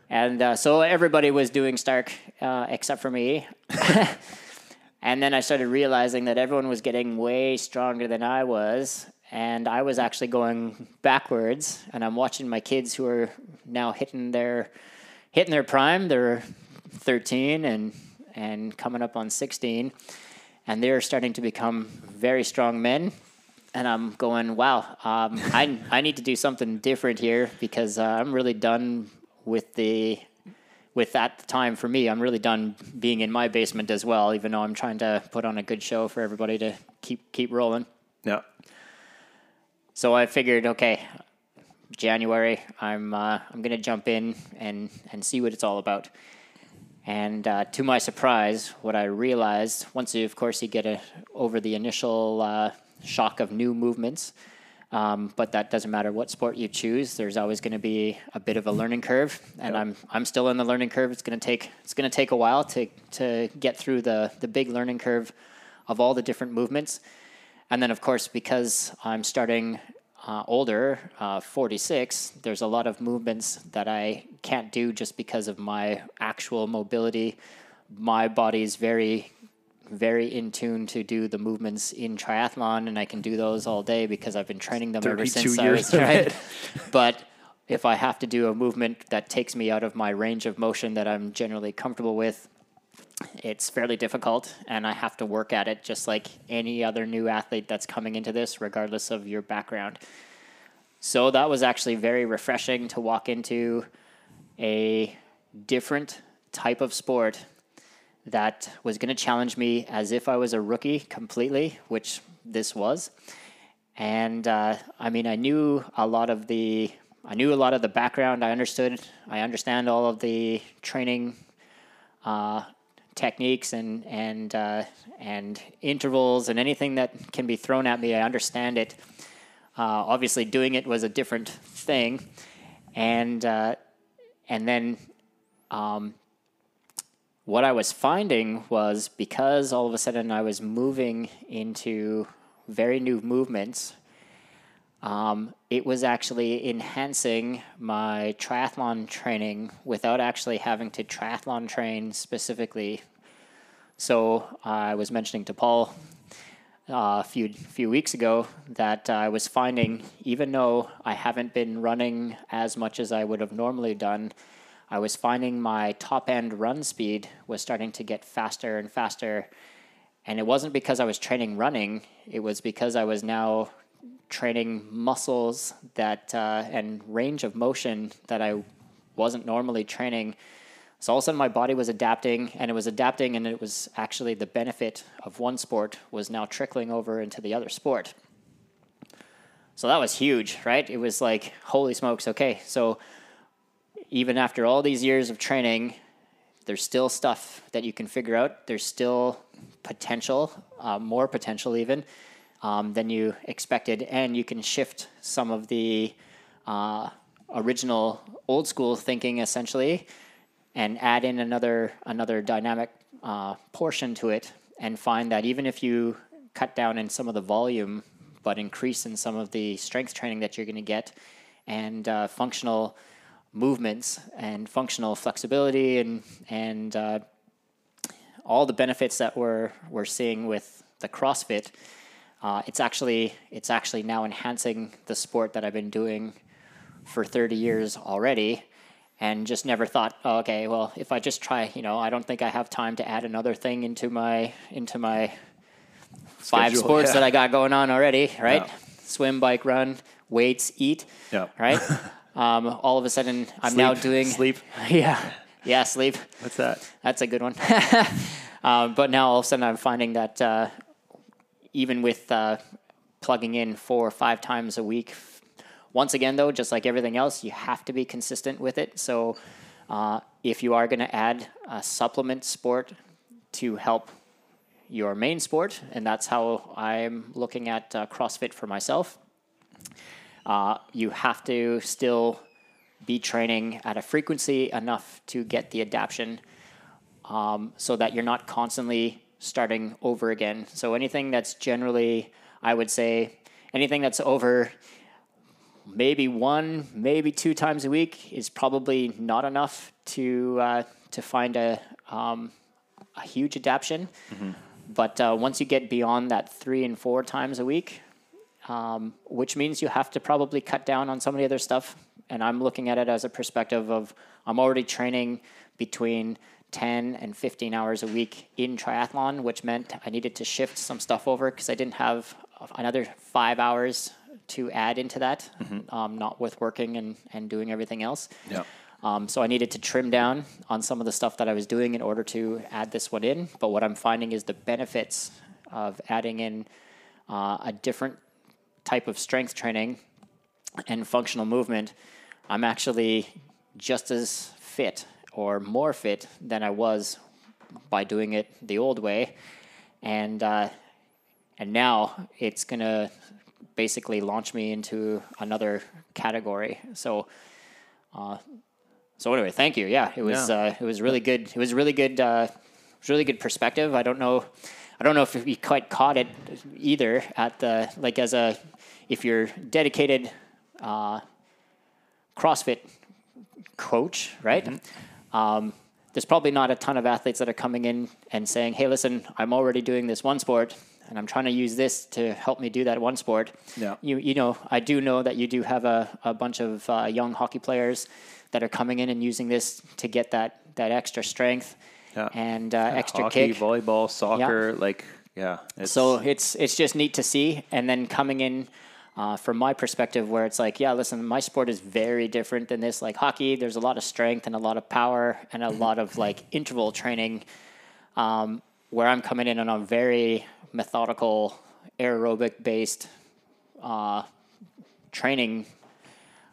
And uh, so everybody was doing Starke uh, except for me. and then I started realizing that everyone was getting way stronger than I was. And I was actually going backwards. And I'm watching my kids who are now hitting their hitting their prime. They're 13 and and coming up on 16, and they're starting to become very strong men and I'm going, wow, um, I I need to do something different here because uh, I'm really done with the with that time for me. I'm really done being in my basement as well, even though I'm trying to put on a good show for everybody to keep keep rolling. Yeah. So I figured, okay, January, I'm uh, I'm gonna jump in and and see what it's all about. And uh, to my surprise, what I realized once, you, of course, you get a, over the initial uh, shock of new movements. Um, but that doesn't matter what sport you choose. There's always going to be a bit of a learning curve, and I'm I'm still in the learning curve. It's going to take it's going to take a while to to get through the the big learning curve of all the different movements, and then of course because I'm starting uh, older, uh, 46, there's a lot of movements that I can't do just because of my actual mobility. My body is very very in tune to do the movements in triathlon, and I can do those all day because I've been training them ever since I was right. but if I have to do a movement that takes me out of my range of motion that I'm generally comfortable with, it's fairly difficult, and I have to work at it just like any other new athlete that's coming into this, regardless of your background. So that was actually very refreshing to walk into a different type of sport that was going to challenge me as if I was a rookie completely, which this was. And uh, I mean, I knew a lot of the, I knew a lot of the background. I understood, I understand all of the training uh, techniques and and uh, and intervals and anything that can be thrown at me. I understand it. Uh, obviously, doing it was a different thing, and uh, and then. Um, what I was finding was because all of a sudden I was moving into very new movements, um, it was actually enhancing my triathlon training without actually having to triathlon train specifically. So I was mentioning to Paul uh, a few few weeks ago that I was finding even though I haven't been running as much as I would have normally done I was finding my top end run speed was starting to get faster and faster. And it wasn't because I was training running, it was because I was now training muscles that uh, and range of motion that I wasn't normally training. So all of a sudden my body was adapting and it was adapting and it was actually the benefit of one sport was now trickling over into the other sport. So that was huge, right? It was like, holy smokes, okay. So even after all these years of training, there's still stuff that you can figure out. There's still potential, uh, more potential even um, than you expected, and you can shift some of the uh, original old school thinking essentially, and add in another another dynamic uh, portion to it, and find that even if you cut down in some of the volume, but increase in some of the strength training that you're going to get, and uh, functional movements and functional flexibility and and uh, all the benefits that we're we're seeing with the CrossFit. Uh, it's actually it's actually now enhancing the sport that I've been doing for 30 years already, and just never thought, oh, okay, well, if I just try, you know, I don't think I have time to add another thing into my into my five sports yeah. that I got going on already, right? Yeah. Swim, bike, run, weights, eat, yeah. right? Um, all of a sudden, I'm sleep. now doing sleep. Yeah, yeah, sleep. What's that? That's a good one. um, but now all of a sudden, I'm finding that uh, even with uh, plugging in four or five times a week, once again, though, just like everything else, you have to be consistent with it. So, uh, if you are going to add a supplement sport to help your main sport, and that's how I'm looking at uh, CrossFit for myself uh, you have to still be training at a frequency enough to get the adaptation um, so that you're not constantly starting over again. So anything that's generally, I would say, anything that's over maybe one, maybe two times a week is probably not enough to uh, to find a um, a huge adaptation. But uh, once you get beyond that three and four times a week, um, which means you have to probably cut down on some of the other stuff. And I'm looking at it as a perspective of I'm already training between 10 and 15 hours a week in triathlon, which meant I needed to shift some stuff over because I didn't have another five hours to add into that, um, not with working and, and doing everything else. Yeah. Um, so I needed to trim down on some of the stuff that I was doing in order to add this one in. But what I'm finding is the benefits of adding in uh, a different type of strength training and functional movement. I'm actually just as fit or more fit than I was by doing it the old way, and uh, and now it's gonna basically launch me into another category. So. Uh, so anyway, thank you. Yeah, it was Yeah. uh, it was really good. It was really good. Uh, it was really good perspective. I don't know, I don't know if you quite caught it either at the like as a if you're dedicated uh, CrossFit coach, right? Um, there's probably not a ton of athletes that are coming in and saying, "Hey, listen, I'm already doing this one sport, and I'm trying to use this to help me do that one sport." Yeah. You you know, I do know that you do have a, a bunch of uh, young hockey players that are coming in and using this to get that that extra strength Yeah. and uh, extra Hockey, kick. volleyball, soccer, like yeah. It's, So it's it's just neat to see, and then coming in uh, from my perspective, where it's like, yeah, listen, my sport is very different than this. Like hockey, there's a lot of strength and a lot of power and a lot of like interval training. Um, where I'm coming in on a very methodical aerobic based uh, training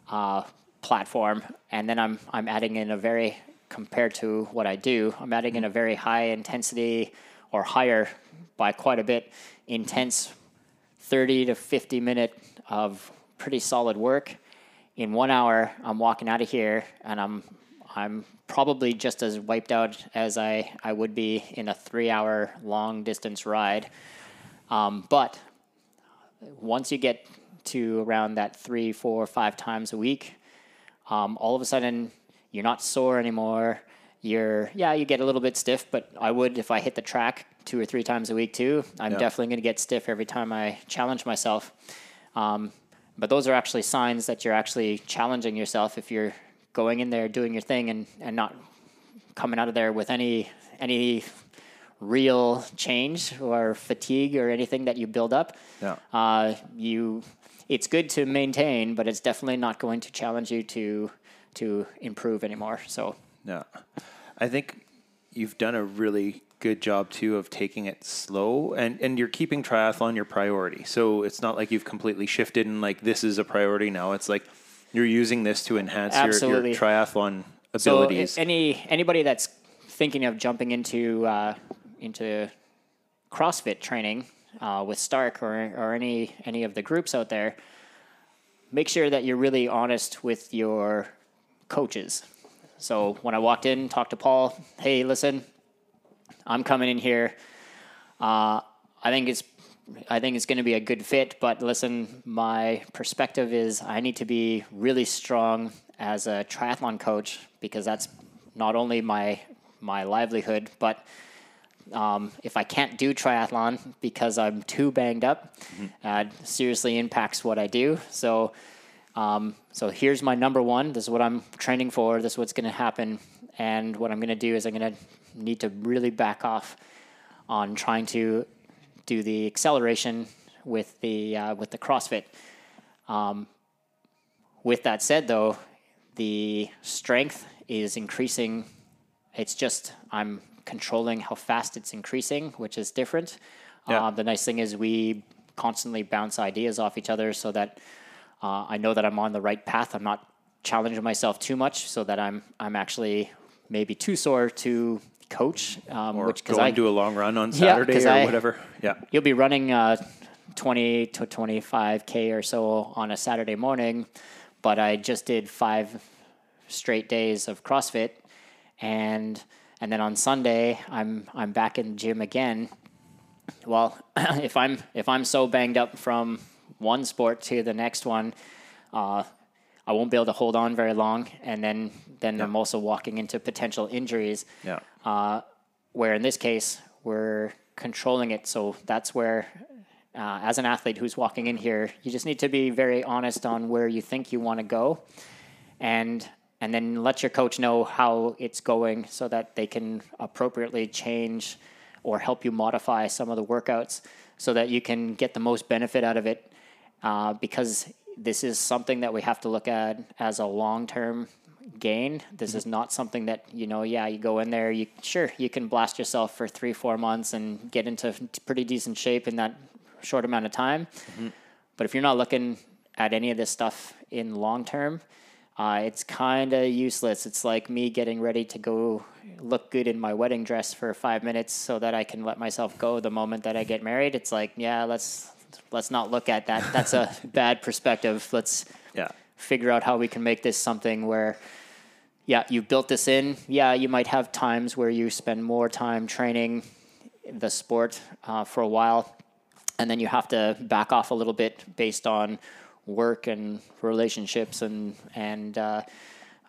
uh, platform, and then I'm I'm adding in a very compared to what I do, I'm adding in a very high intensity or higher by quite a bit intense 30 to 50 minute of pretty solid work. In one hour, I'm walking out of here and I'm I'm probably just as wiped out as I, I would be in a three hour long distance ride. Um, but once you get to around that three, four, five times a week, um, all of a sudden you're not sore anymore. You're yeah, you get a little bit stiff, but I would if I hit the track two or three times a week too. I'm definitely going to get stiff every time I challenge myself. Um, but those are actually signs that you're actually challenging yourself if you're going in there doing your thing and, and not coming out of there with any any real change or fatigue or anything that you build up. Yeah. Uh, you, it's good to maintain, but it's definitely not going to challenge you to to improve anymore. So Yeah. I think you've done a really good job too of taking it slow and, and you're keeping triathlon your priority. So it's not like you've completely shifted and like this is a priority now. It's like you're using this to enhance your, your triathlon abilities. a- any anybody that's thinking of jumping into uh, into CrossFit training uh, with Starke or or any any of the groups out there, make sure that you're really honest with your coaches. So when I walked in, talked to Paul. Hey, listen, I'm coming in here. Uh, I think it's I think it's going to be a good fit. But listen, my perspective is I need to be really strong as a triathlon coach because that's not only my my livelihood, but um, if I can't do triathlon because I'm too banged up, uh, it seriously impacts what I do. So, um, so here's my number one. This is what I'm training for. This is what's going to happen. And what I'm going to do is I'm going to need to really back off on trying to do the acceleration with the uh, with the CrossFit. Um, with that said, though, the strength is increasing. It's just I'm controlling how fast it's increasing, which is different. Yeah. Uh, the nice thing is we constantly bounce ideas off each other, so that uh, I know that I'm on the right path. I'm not challenging myself too much, so that I'm I'm actually maybe too sore to coach. Um, or which go and I do a long run on Yeah, or I- whatever. Yeah. you'll be running uh, 20 to 25k or so on a Saturday morning, but I just did five straight days of CrossFit, and and then on Sunday I'm I'm back in the gym again. Well, if I'm if I'm so banged up from one sport to the next one, uh, I won't be able to hold on very long, and then then I'm also walking into potential injuries. Yeah. Uh, where in this case we're controlling it, so that's where. Uh, as an athlete who's walking in here, you just need to be very honest on where you think you want to go, and and then let your coach know how it's going so that they can appropriately change or help you modify some of the workouts so that you can get the most benefit out of it uh, because this is something that we have to look at as a long-term gain this is not something that you know yeah you go in there you sure you can blast yourself for three four months and get into pretty decent shape in that short amount of time but if you're not looking at any of this stuff in long term uh, it's kind of useless. It's like me getting ready to go look good in my wedding dress for five minutes so that I can let myself go the moment that I get married. It's like, yeah, let's let's not look at that. That's a bad perspective. Let's Yeah. figure out how we can make this something where yeah you built this in. Yeah you might have times where you spend more time training the sport uh, for a while and then you have to back off a little bit based on work and relationships and and uh,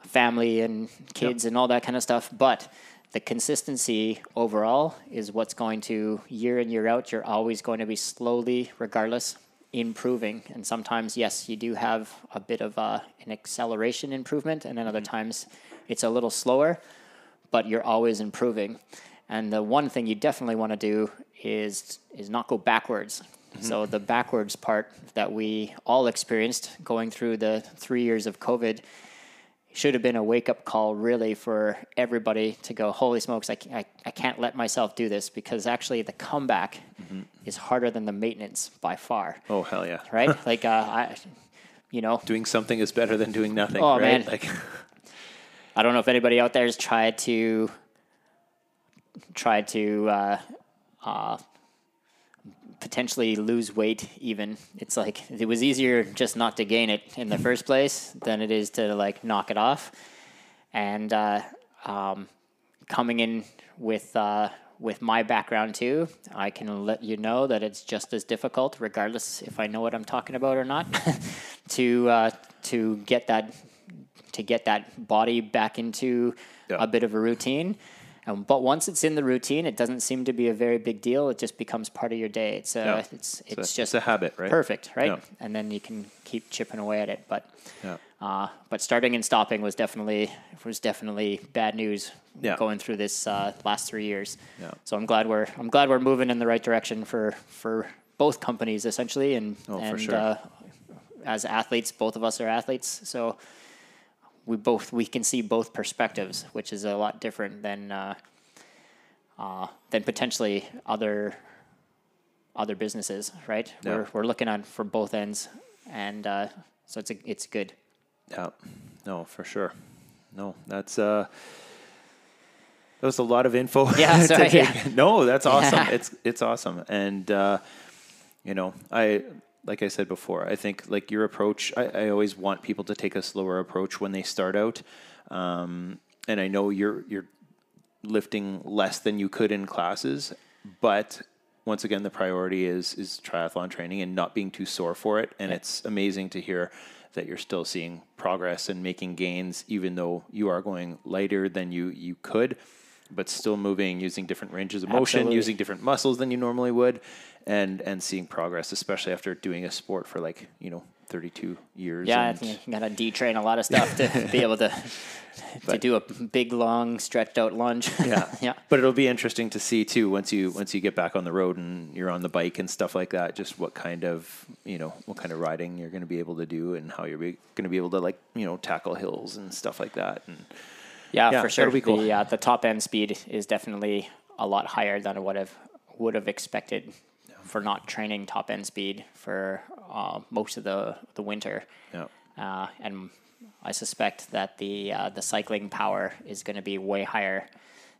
family and kids and all that kind of stuff. But the consistency overall is what's going to year in year out you're always going to be slowly regardless improving. And sometimes yes you do have a bit of uh, an acceleration improvement and then other times it's a little slower but you're always improving. And the one thing you definitely want to do is is not go backwards. So the backwards part that we all experienced going through the three years of covid should have been a wake up call really for everybody to go, holy smokes, I, I, I can't let myself do this because actually the comeback is harder than the maintenance by far, Oh hell yeah. right? like, uh, I, you know, Doing something is better than doing nothing. Oh, right? man. Like I don't know if anybody out there has tried to tried to uh, uh, potentially lose weight. Even it's like it was easier just not to gain it in the first place than it is to like knock it off. And uh, um, coming in with uh, with my background too, I can let you know that it's just as difficult, regardless if I know what I'm talking about or not, to uh, to get that to get that body back into Yeah. a bit of a routine. Um, but once it's in the routine, it doesn't seem to be a very big deal. It just becomes part of your day. It's uh, Yeah. it's it's, a, just it's a habit, right? perfect, right? Yeah. And then you can keep chipping away at it. But Yeah. uh, but starting and stopping was definitely was definitely bad news Yeah. going through this uh, last three years. Yeah. So I'm glad we're I'm glad we're moving in the right direction for for both companies essentially, and Oh, and sure. uh, as athletes, both of us are athletes, so we both we can see both perspectives, which is a lot different than uh, uh, than potentially other other businesses, right? Yeah. We're we're looking at from both ends, and uh, so it's a, it's good. Yeah. No, for sure. No, that's uh that was a lot of info. Yeah, sorry, yeah. No, that's awesome. Yeah. It's it's awesome. And uh you know, I like I said before, I think like your approach, I, I always want people to take a slower approach when they start out. Um and I know you're you're lifting less than you could in classes, but once again, the priority is is triathlon training and not being too sore for it. And it's amazing to hear that you're still seeing progress and making gains, even though you are going lighter than you you could, but still moving using different ranges of motion, Absolutely. using different muscles than you normally would, and and seeing progress, especially after doing a sport for like you know 32 years. Yeah, and- you gotta detrain a lot of stuff to be able to to But- do a big, long, stretched out lunge. yeah, yeah. But it'll be interesting to see too once you once you get back on the road and you're on the bike and stuff like that. Just what kind of you know what kind of riding you're going to be able to do and how you're going to be able to like you know tackle hills and stuff like that. And Yeah, Yeah, for sure. cool. The uh, the top end speed is definitely a lot higher than what I've would have expected for not training top end speed for uh, most of the the winter. yeah, Uh, and I suspect that the uh, the cycling power is going to be way higher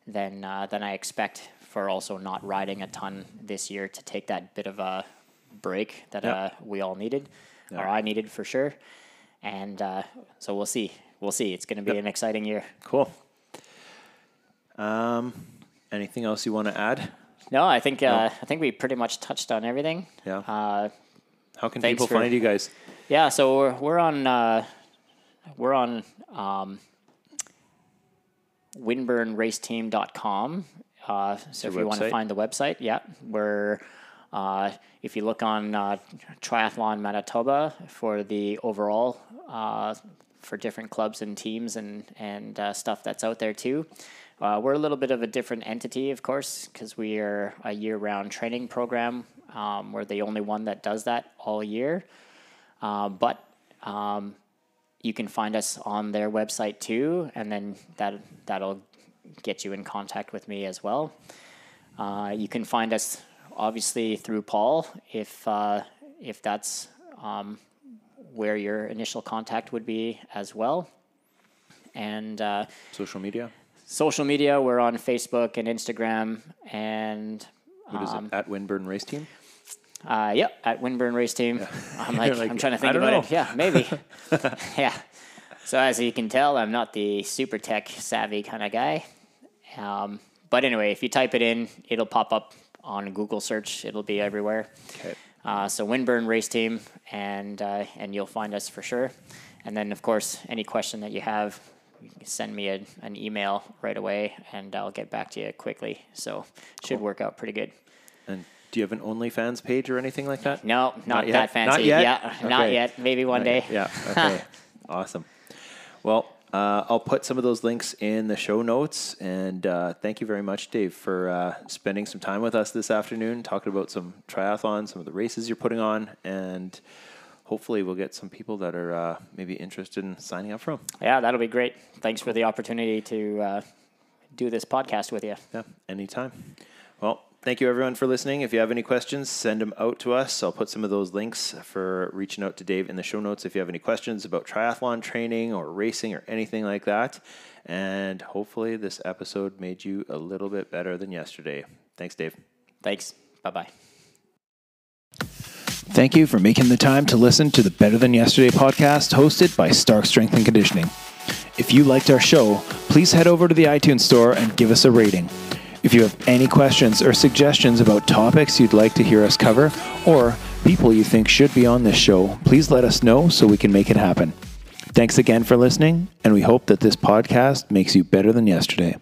than uh, than I expect for also not riding a ton this year to take that bit of a break that Yeah. uh, we all needed, or I needed for sure. And uh, so we'll see. We'll see. It's going to be an exciting year. cool. Um, anything else you want to add? No, I think uh, I think we pretty much touched on everything. Yeah. Uh, How can people for- find you guys? Yeah, so we're, we're on uh, we're on um, windburnraceteam.com. Uh, so if your you want to find the website, yeah, we're uh, if you look on uh, Triathlon Manitoba for the overall uh, for different clubs and teams and and uh, stuff that's out there too. Uh, we're a little bit of a different entity, of course, because we are a year-round training program. Um, we're the only one that does that all year. Uh, but um, you can find us on their website too, and then that that'll get you in contact with me as well. Uh, you can find us obviously through Paul if uh, if that's um, where your initial contact would be as well. And uh, Social media. Social media, we're on Facebook and Instagram, and What is um, it? At Windburn Race Team. uh, yep, at Windburn Race Team. I'm like, like, I'm trying to think about know. it. Yeah, maybe. yeah. So as you can tell, I'm not the super tech savvy kind of guy. Um, but anyway, if you type it in, it'll pop up on Google search. It'll be everywhere. Okay. Uh, so Windburn Race Team, and uh, and you'll find us for sure. And then of course, any question that you have, you can send me a, an email right away, and I'll get back to you quickly. So should work out pretty good. And do you have an OnlyFans page or anything like that? No, not, yet? that fancy. Not yet? Yeah, not yet. Maybe one day. Yeah. Okay. awesome. Well, uh, I'll put some of those links in the show notes. And uh, thank you very much, Dave, for uh, spending some time with us this afternoon, talking about some triathlon, some of the races you're putting on, and hopefully we'll get some people that are uh, maybe interested in signing up for 'em. Yeah, that'll be great. Thanks for the opportunity to uh, do this podcast with you. Yeah, anytime. Well, thank you everyone for listening. If you have any questions, send them out to us. I'll put some of those links for reaching out to Dave in the show notes if you have any questions about triathlon training or racing or anything like that. And hopefully, this episode made you a little bit better than yesterday. Thanks, Dave. Thanks. Bye bye. Thank you for making the time to listen to the Better Than Yesterday podcast hosted by Starke Strength and Conditioning. If you liked our show, please head over to the iTunes store and give us a rating. If you have any questions or suggestions about topics you'd like to hear us cover or people you think should be on this show, please let us know so we can make it happen. Thanks again for listening, and we hope that this podcast makes you better than yesterday.